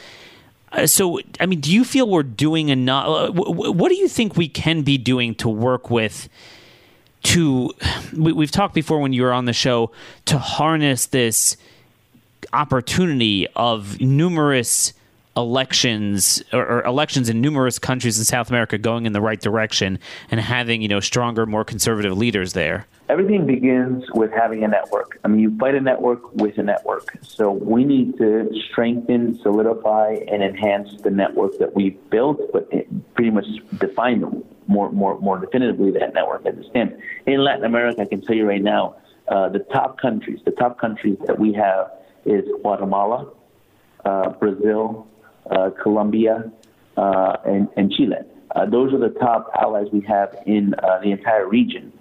Uh, so, I mean, do you feel we're doing enough? Uh, what do you think we can be doing to work with? To we, have talked before when you were on the show to harness this opportunity of numerous elections or, or, elections in numerous countries in South America going in the right direction and having you know stronger, more conservative leaders there? Everything begins with having a network. I mean, you fight a network with a network. So we need to strengthen, solidify, and enhance the network that we've built, but pretty much define more, more, more definitively that network as it stands. In Latin America, I can tell you right now, uh, the top countries, the top countries that we have is Guatemala, uh, Brazil, Colombia, uh, and, and, Chile. Uh, those are the top allies we have in the entire region.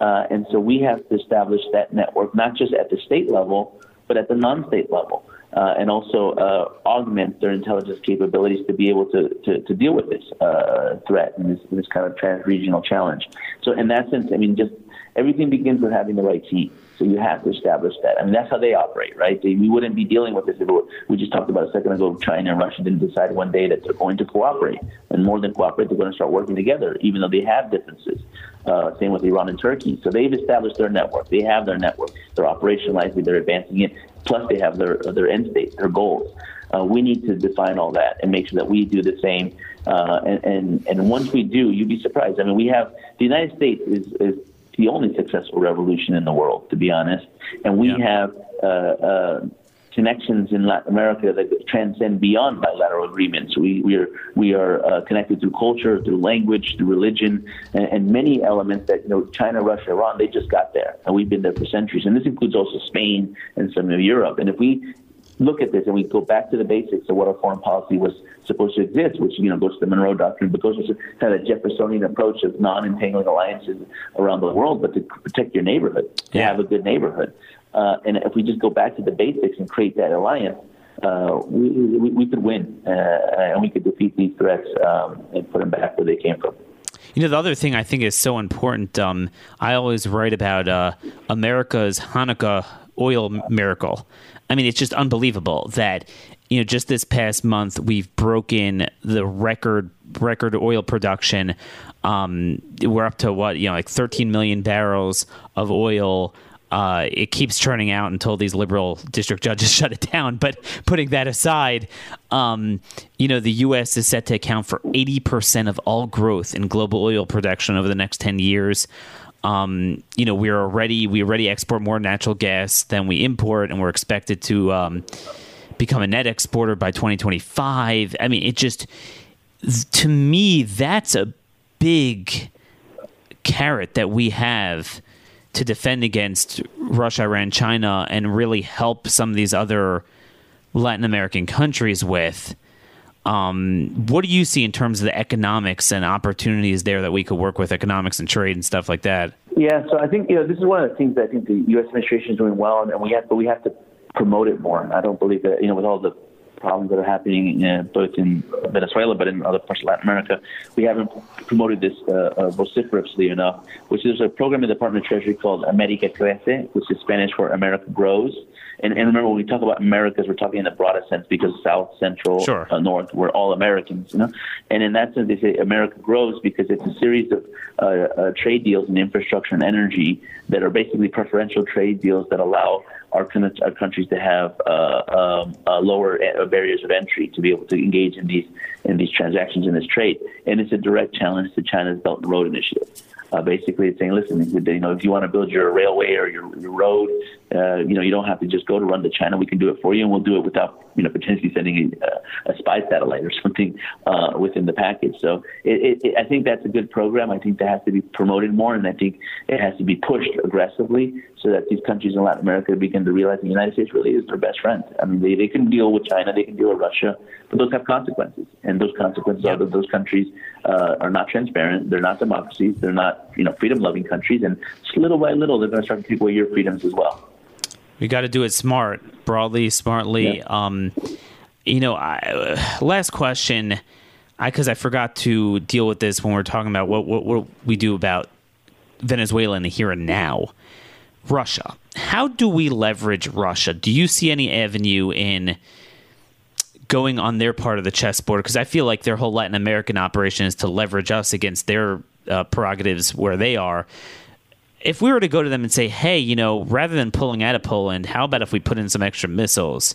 and so we have to establish that network, not just at the state level, but at the non state level. Uh, and also uh, augment their intelligence capabilities to be able to, to, to deal with this uh, threat and this, this kind of trans-regional challenge. So in that sense, I mean, just everything begins with having the right team. So you have to establish that. I mean, that's how they operate, right? They, we wouldn't be dealing with this if we just talked about a second ago. China and Russia didn't decide one day that they're going to cooperate, and more than cooperate, they're going to start working together, even though they have differences. Uh, same with Iran and Turkey. So they've established their network. They have their network. They're operationalizing. They're advancing it. Plus, they have their their end state, their goals. Uh, we need to define all that and make sure that we do the same. Uh, and, and and once we do, you'd be surprised. I mean, we have the United States is is the only successful revolution in the world, to be honest. And we yeah. have uh, uh, connections in Latin America that transcend beyond bilateral agreements. We, we are, we are uh, connected through culture, through language, through religion, and, and, many elements that, you know, China, Russia, Iran, they just got there. And we've been there for centuries. And this includes also Spain and some of Europe. And if we look at this and we go back to the basics of what our foreign policy was supposed to exist, which you know goes to the Monroe Doctrine, but goes to kind of Jeffersonian approach of non-entangling alliances around the world, but to protect your neighborhood, to yeah. have a good neighborhood. Uh, and if we just go back to the basics and create that alliance, uh, we, we, we, could win uh, and we could defeat these threats um, and put them back where they came from. You know, the other thing I think is so important, um, I always write about uh, America's Hanukkah oil miracle. I mean, it's just unbelievable that you know just this past month we've broken the record record oil production. Um, we're up to what you know, like 13 million barrels of oil. Uh, it keeps churning out until these liberal district (laughs) judges shut it down. But putting that aside, um, you know, the U.S. is set to account for 80% of all growth in global oil production over the next 10 years. Um, you know, we're already we already export more natural gas than we import, and we're expected to um, become a net exporter by 2025. I mean, it just to me that's a big carrot that we have to defend against Russia, Iran, China, and really help some of these other Latin American countries with. Um, what do you see in terms of the economics and opportunities there that we could work with economics and trade and stuff like that? Yeah, so I think you know this is one of the things that I think the U.S. administration is doing well, and we have, but we have to promote it more. I don't believe that you know with all the problems that are happening uh, both in Venezuela but in other parts of Latin America, we haven't promoted this uh, uh, vociferously enough. Which is a program in the Department of Treasury called America Crece, which is Spanish for America Grows. And, and remember, when we talk about Americas, we're talking in the broadest sense because South, Central, sure. uh, North, we're all Americans, you know. And in that sense, they say America grows because it's a series of uh, uh, trade deals in infrastructure and energy that are basically preferential trade deals that allow our, our countries to have uh, um, uh, lower barriers of entry to be able to engage in these in these transactions in this trade. And it's a direct challenge to China's Belt and Road Initiative. Uh, basically, it's saying, listen, you know, if you want to build your railway or your, your road, uh, you know, you don't have to just go to run to China. We can do it for you, and we'll do it without, you know, potentially sending a, a spy satellite or (laughs) something uh, within the package. So it, it, I think that's a good program. I think that has to be promoted more, and I think it has to be pushed aggressively so that these countries in Latin America begin to realize the United States really is their best friend. I mean, they, they can deal with China, they can deal with Russia, but those have consequences, and those consequences yep. are that those countries uh, are not transparent, they're not democracies, they're not you know freedom-loving countries, and little by little they're going to start to take away your freedoms as well. We got to do it smart, broadly, smartly. Um, you know, I, last question, because I, I, forgot to deal with this when we are talking about what, what, what we do about Venezuela in the here and now. Russia. How do we leverage Russia? Do you see any avenue in going on their part of the chessboard? Because I feel like their whole Latin American operation is to leverage us against their uh, prerogatives where they are. If we were to go to them and say, hey, you know, rather than pulling out of Poland, how about if we put in some extra missiles?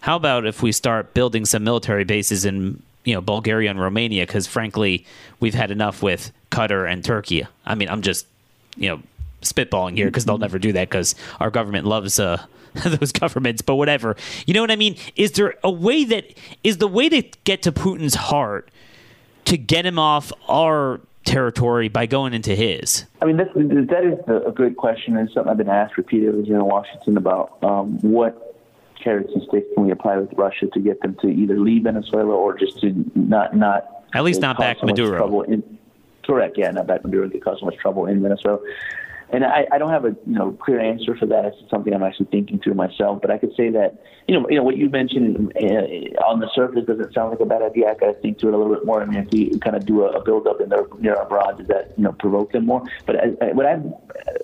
How about if we start building some military bases in, you know, Bulgaria and Romania? Because frankly, we've had enough with Qatar and Turkey. I mean, I'm just, you know, spitballing here because they'll never do that because our government loves uh, (laughs) those governments. But whatever, you know what I mean? Is there a way that is the way to get to Putin's heart to get him off our territory by going into his? I mean, that's, that is a great question and something I've been asked repeatedly here in Washington about um, what carrots and sticks can we apply with Russia to get them to either leave Venezuela or just to not not at least not back so Maduro. In, correct, yeah, not back Maduro to cause so much trouble in Venezuela and I, I don't have a you know clear answer for that. It's something I'm actually thinking through myself. But I could say that you know you know what you mentioned uh, on the surface doesn't sound like a bad idea. I got to think through it a little bit more. I mean, if we kind of do a, a build up in their near abroad, does that you know provoke them more? But I, I, what I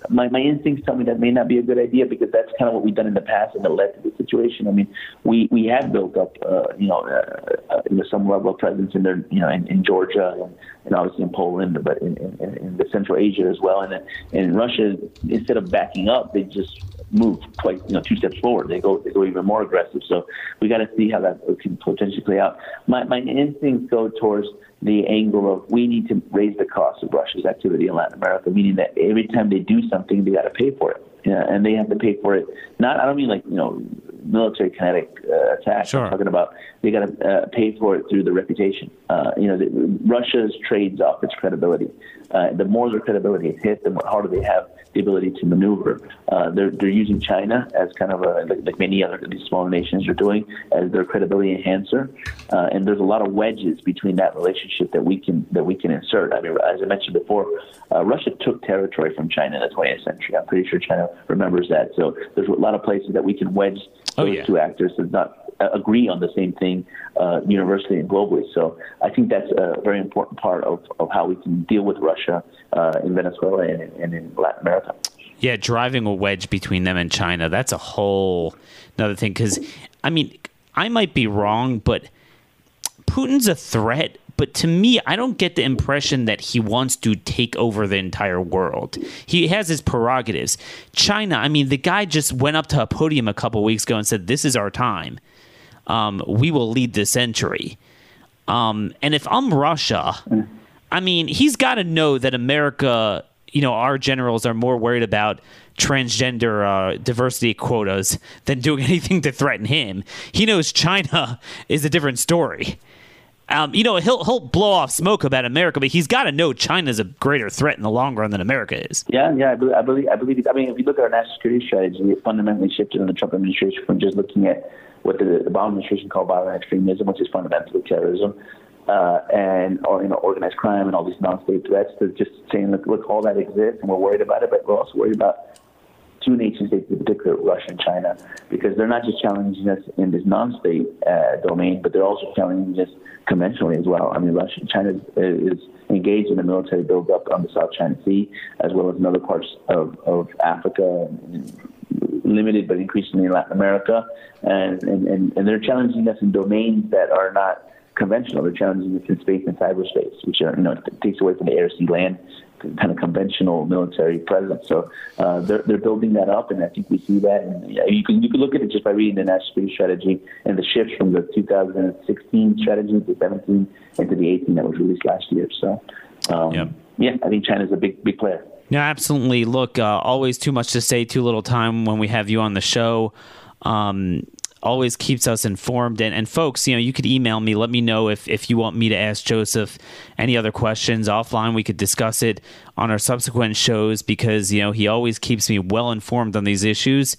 my my instincts tell me that may not be a good idea because that's kind of what we've done in the past and it led to the situation. I mean, we we have built up uh, you know uh, uh, some level of presence in there you know in, in Georgia and, and obviously in Poland, but in, in, in the Central Asia as well, and in Russia instead of backing up, they just move quite you know two steps forward. They go they go even more aggressive. So we got to see how that can potentially play out. My my instincts go towards the angle of we need to raise the cost of Russia's activity in Latin America, meaning that every time they do something, they got to pay for it. Yeah, and they have to pay for it. Not I don't mean like you know military kinetic uh, attack. Sure. I'm talking about they got to uh, pay for it through the reputation. Uh, you know, the, Russia's trades off its credibility. Uh, the more their credibility is hit, the more harder they have the ability to maneuver. Uh, they're they're using China as kind of a like, like many other these smaller nations are doing as their credibility enhancer, uh, and there's a lot of wedges between that relationship that we can that we can insert. I mean, as I mentioned before, uh, Russia took territory from China in the 20th century. I'm pretty sure China remembers that. So there's a lot of places that we can wedge oh, those yeah. two actors to not agree on the same thing uh, universally and globally. So I think that's a very important part of, of how we can deal with Russia uh, in Venezuela and, and in Latin America. Yeah, driving a wedge between them and China, that's a whole another thing. Because, I mean, I might be wrong, but Putin's a threat. But to me, I don't get the impression that he wants to take over the entire world. He has his prerogatives. China, I mean, the guy just went up to a podium a couple weeks ago and said, This is our time um, we will lead the century. Um, and if I'm Russia, I mean, he's got to know that America, you know, our generals are more worried about transgender uh, diversity quotas than doing (laughs) anything to threaten him. He knows China (laughs) is a different story. Um, you know, he'll he'll blow off smoke about America, but he's got to know China's a greater threat in the long run than America is. Yeah, yeah, I believe, I believe, I believe. I mean, if you look at our national security strategy, it fundamentally shifted in the Trump administration from just looking at what the, the Obama administration called violent extremism, which is fundamentally terrorism, uh, and or you know organized crime and all these non-state threats, to just saying, look, look, all that exists, and we're worried about it, but we're also worried about two nation states, in particular Russia and China, because they're not just challenging us in this non-state uh, domain, but they're also challenging us conventionally as well. I mean, Russia, China is, engaged in a military buildup on the South China Sea, as well as in other parts of, of Africa, limited but increasingly in Latin America, and, and, and they're challenging us in domains that are not conventional. They're challenging us in space and cyberspace, which are you know takes away from the air, sea, land kind of conventional military presence. So uh, they're they're building that up, and I think we see that. And you can you can look at it just by reading the national security strategy and the shifts from the 2016 strategy to 17 into the 18 that was released last year. So um, yep. yeah, I think China's a big big player. Yeah, absolutely. Look, uh, always too much to say, too little time when we have you on the show. Um, always keeps us informed. And, and folks, you know, you could email me. Let me know if, if you want me to ask Joseph any other questions offline. We could discuss it on our subsequent shows because, you know, he always keeps me well informed on these issues.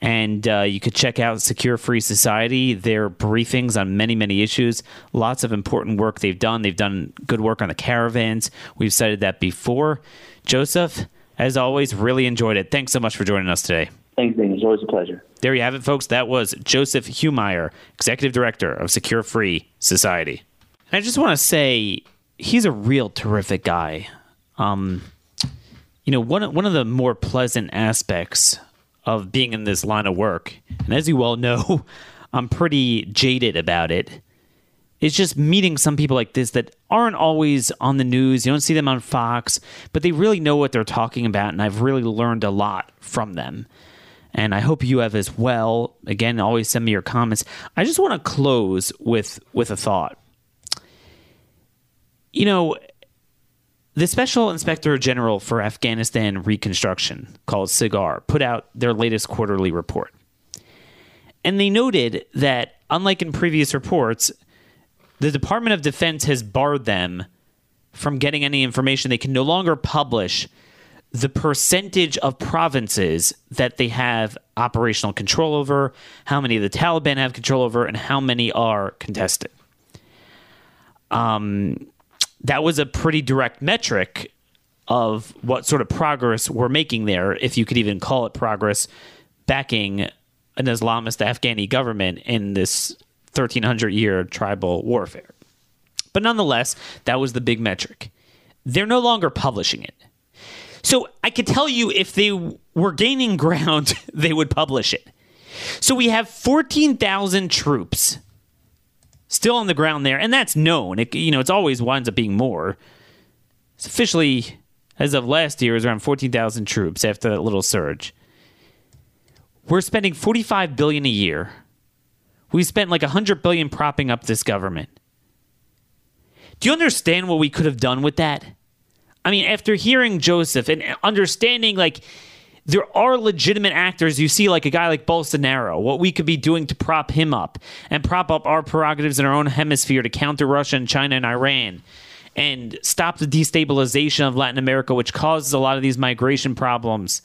And uh, you could check out Secure Free Society, their briefings on many, many issues. Lots of important work they've done. They've done good work on the caravans. We've cited that before. Joseph, as always, really enjoyed it. Thanks so much for joining us today. Thanks, Dane. It's always a pleasure. There you have it, folks. That was Joseph Humire, Executive Director of Secure Free Society. I just want to say he's a real terrific guy. Um, you know, one one of the more pleasant aspects of being in this line of work, and as you well know, (laughs) I'm pretty jaded about it. Is just meeting some people like this that aren't always on the news. You don't see them on Fox, but they really know what they're talking about, and I've really learned a lot from them and I hope you have as well. Again, always send me your comments. I just want to close with with a thought. You know, the Special Inspector General for Afghanistan Reconstruction, called SIGAR, put out their latest quarterly report. And they noted that, unlike in previous reports, the Department of Defense has barred them from getting any information. They can no longer publish the percentage of provinces that they have operational control over, how many the Taliban have control over, and how many are contested. Um, that was a pretty direct metric of what sort of progress we're making there, if you could even call it progress, backing an Islamist Afghani government in this 1300 year tribal warfare. But nonetheless, that was the big metric. They're no longer publishing it. So I could tell you if they were gaining (laughs) ground, they would publish it. So we have 14,000 troops still on the ground there, and that's known. It, you know, it's always winds up being more. It's officially, as of last year, is around 14,000 troops after that little surge. We're spending 45 billion a year. We spent like 100 billion propping up this government. Do you understand what we could have done with that? I mean, after hearing Joseph and understanding like there are legitimate actors. You see, like a guy like Bolsonaro, what we could be doing to prop him up and prop up our prerogatives in our own hemisphere to counter Russia and China and Iran and stop the destabilization of Latin America, which causes a lot of these migration problems.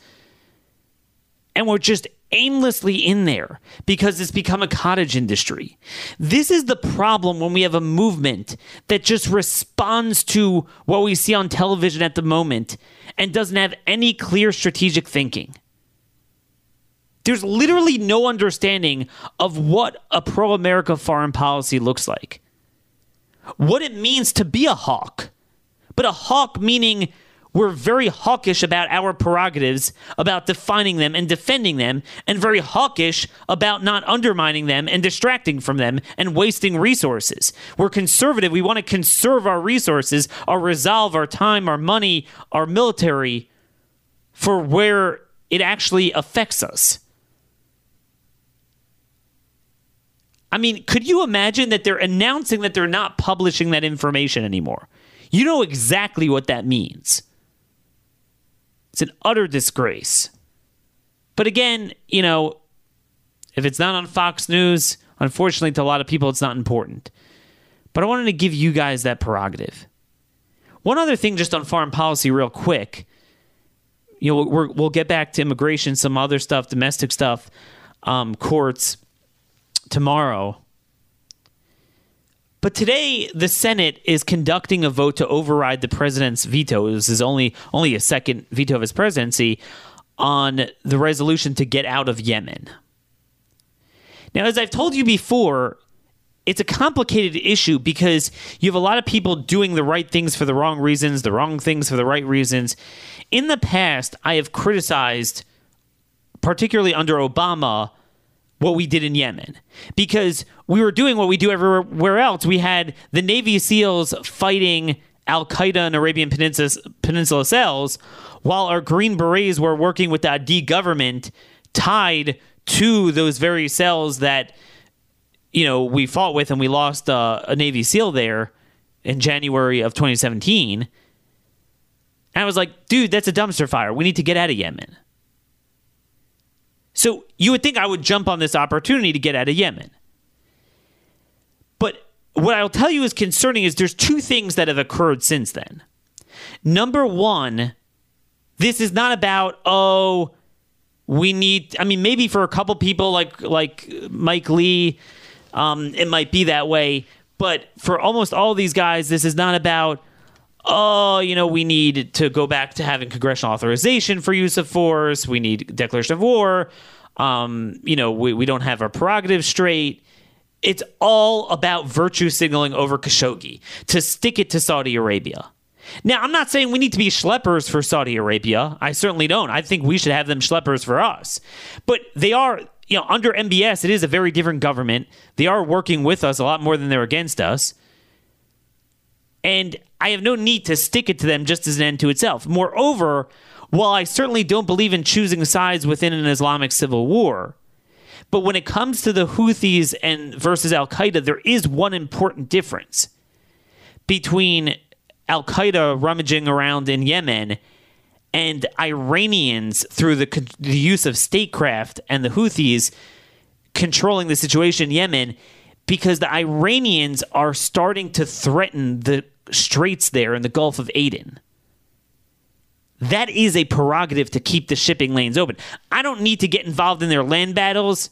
And we're just aimlessly in there because it's become a cottage industry. This is the problem when we have a movement that just responds to what we see on television at the moment and doesn't have any clear strategic thinking. There's literally no understanding of what a pro America foreign policy looks like, what it means to be a hawk. But a hawk meaning we're very hawkish about our prerogatives, about defining them and defending them, and very hawkish about not undermining them and distracting from them and wasting resources. We're conservative. We want to conserve our resources, our resolve, our time, our money, our military for where it actually affects us. I mean, could you imagine that they're announcing that they're not publishing that information anymore? You know exactly what that means. It's an utter disgrace. But again, you know, if it's not on Fox News, unfortunately to a lot of people, it's not important. But I wanted to give you guys that prerogative. One other thing, just on foreign policy, real quick. You know, we will get back to immigration, some other stuff, domestic stuff, um, courts tomorrow. But today, the Senate is conducting a vote to override the president's veto. This is only only a second veto of his presidency on the resolution to get out of Yemen. Now, as I've told you before, it's a complicated issue because you have a lot of people doing the right things for the wrong reasons, the wrong things for the right reasons. In the past, I have criticized, particularly under Obama, what we did in Yemen because we were doing what we do everywhere else. We had the Navy SEALs fighting Al Qaeda and Arabian Peninsula, cells, while our Green Berets were working with the Hadi government tied to those very cells that you know we fought with and we lost uh, a Navy SEAL there in January of 2017. And I was like, dude, that's a dumpster fire. We need to get out of Yemen. So you would think I would jump on this opportunity to get out of Yemen. But what I'll tell you is concerning is there's two things that have occurred since then. Number one, this is not about, oh, we need I mean maybe for a couple people like like Mike Lee um, it might be that way but for almost all these guys this is not about oh you know we need to go back to having congressional authorization for use of force we need declaration of war um, you know we, we don't have our prerogatives straight it's all about virtue signaling over Khashoggi to stick it to Saudi Arabia now, I'm not saying we need to be schleppers for Saudi Arabia. I certainly don't. I think we should have them schleppers for us. But they are, you know, under MBS, it is a very different government. They are working with us a lot more than they're against us. And I have no need to stick it to them just as an end to itself. Moreover, while I certainly don't believe in choosing sides within an Islamic civil war, but when it comes to the Houthis and versus Al Qaeda, there is one important difference between Al Qaeda rummaging around in Yemen and Iranians through the, the use of statecraft and the Houthis controlling the situation in Yemen because the Iranians are starting to threaten the straits there in the Gulf of Aden. That is a prerogative to keep the shipping lanes open. I don't need to get involved in their land battles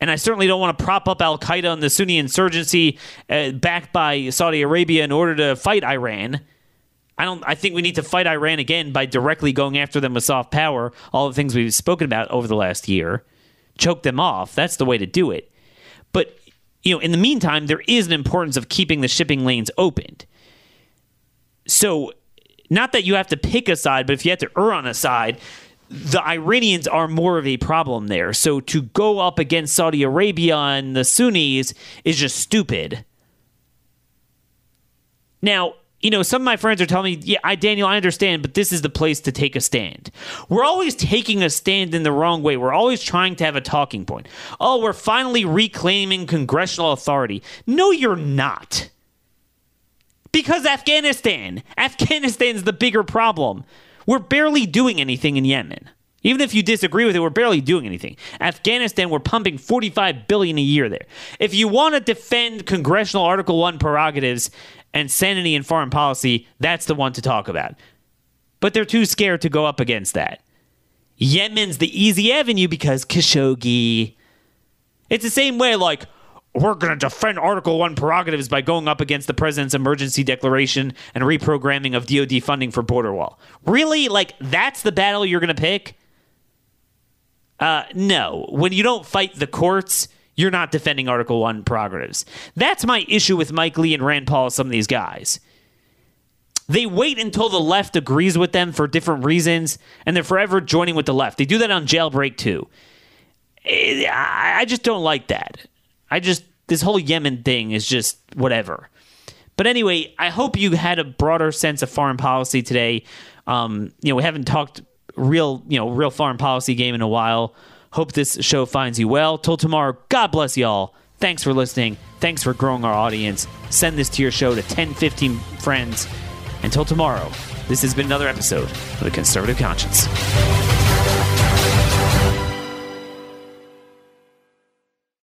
and I certainly don't want to prop up Al Qaeda and the Sunni insurgency uh, backed by Saudi Arabia in order to fight Iran. I don't. I think we need to fight Iran again by directly going after them with soft power. All the things we've spoken about over the last year, choke them off. That's the way to do it. But you know, in the meantime, there is an importance of keeping the shipping lanes opened. So, not that you have to pick a side, but if you have to err on a side, the Iranians are more of a problem there. So to go up against Saudi Arabia and the Sunnis is just stupid. Now, you know, some of my friends are telling me, yeah, I, Daniel, I understand, but this is the place to take a stand. We're always taking a stand in the wrong way. We're always trying to have a talking point. Oh, we're finally reclaiming congressional authority. No, you're not. Because Afghanistan. Afghanistan's the bigger problem. We're barely doing anything in Yemen. Even if you disagree with it, we're barely doing anything. Afghanistan, we're pumping 45 billion a year there. If you want to defend congressional Article 1 prerogatives and sanity in foreign policy, that's the one to talk about. But they're too scared to go up against that. Yemen's the easy avenue because Khashoggi. It's the same way like we're going to defend Article 1 prerogatives by going up against the president's emergency declaration and reprogramming of DoD funding for border wall. Really? Like, that's the battle you're going to pick? Uh, no. When you don't fight the courts, you're not defending Article 1 prerogatives. That's my issue with Mike Lee and Rand Paul, some of these guys. They wait until the left agrees with them for different reasons, and they're forever joining with the left. They do that on Jailbreak too. Eh, I just don't like that. I just this whole Yemen thing is just whatever. But anyway, I hope you had a broader sense of foreign policy today. Um, you know, we haven't talked real, you know, real foreign policy game in a while. Hope this show finds you well. Till tomorrow, God bless y'all. Thanks for listening. Thanks for growing our audience. Send this to your show to 10, 15 friends. Until tomorrow, this has been another episode of The Conservative Conscience.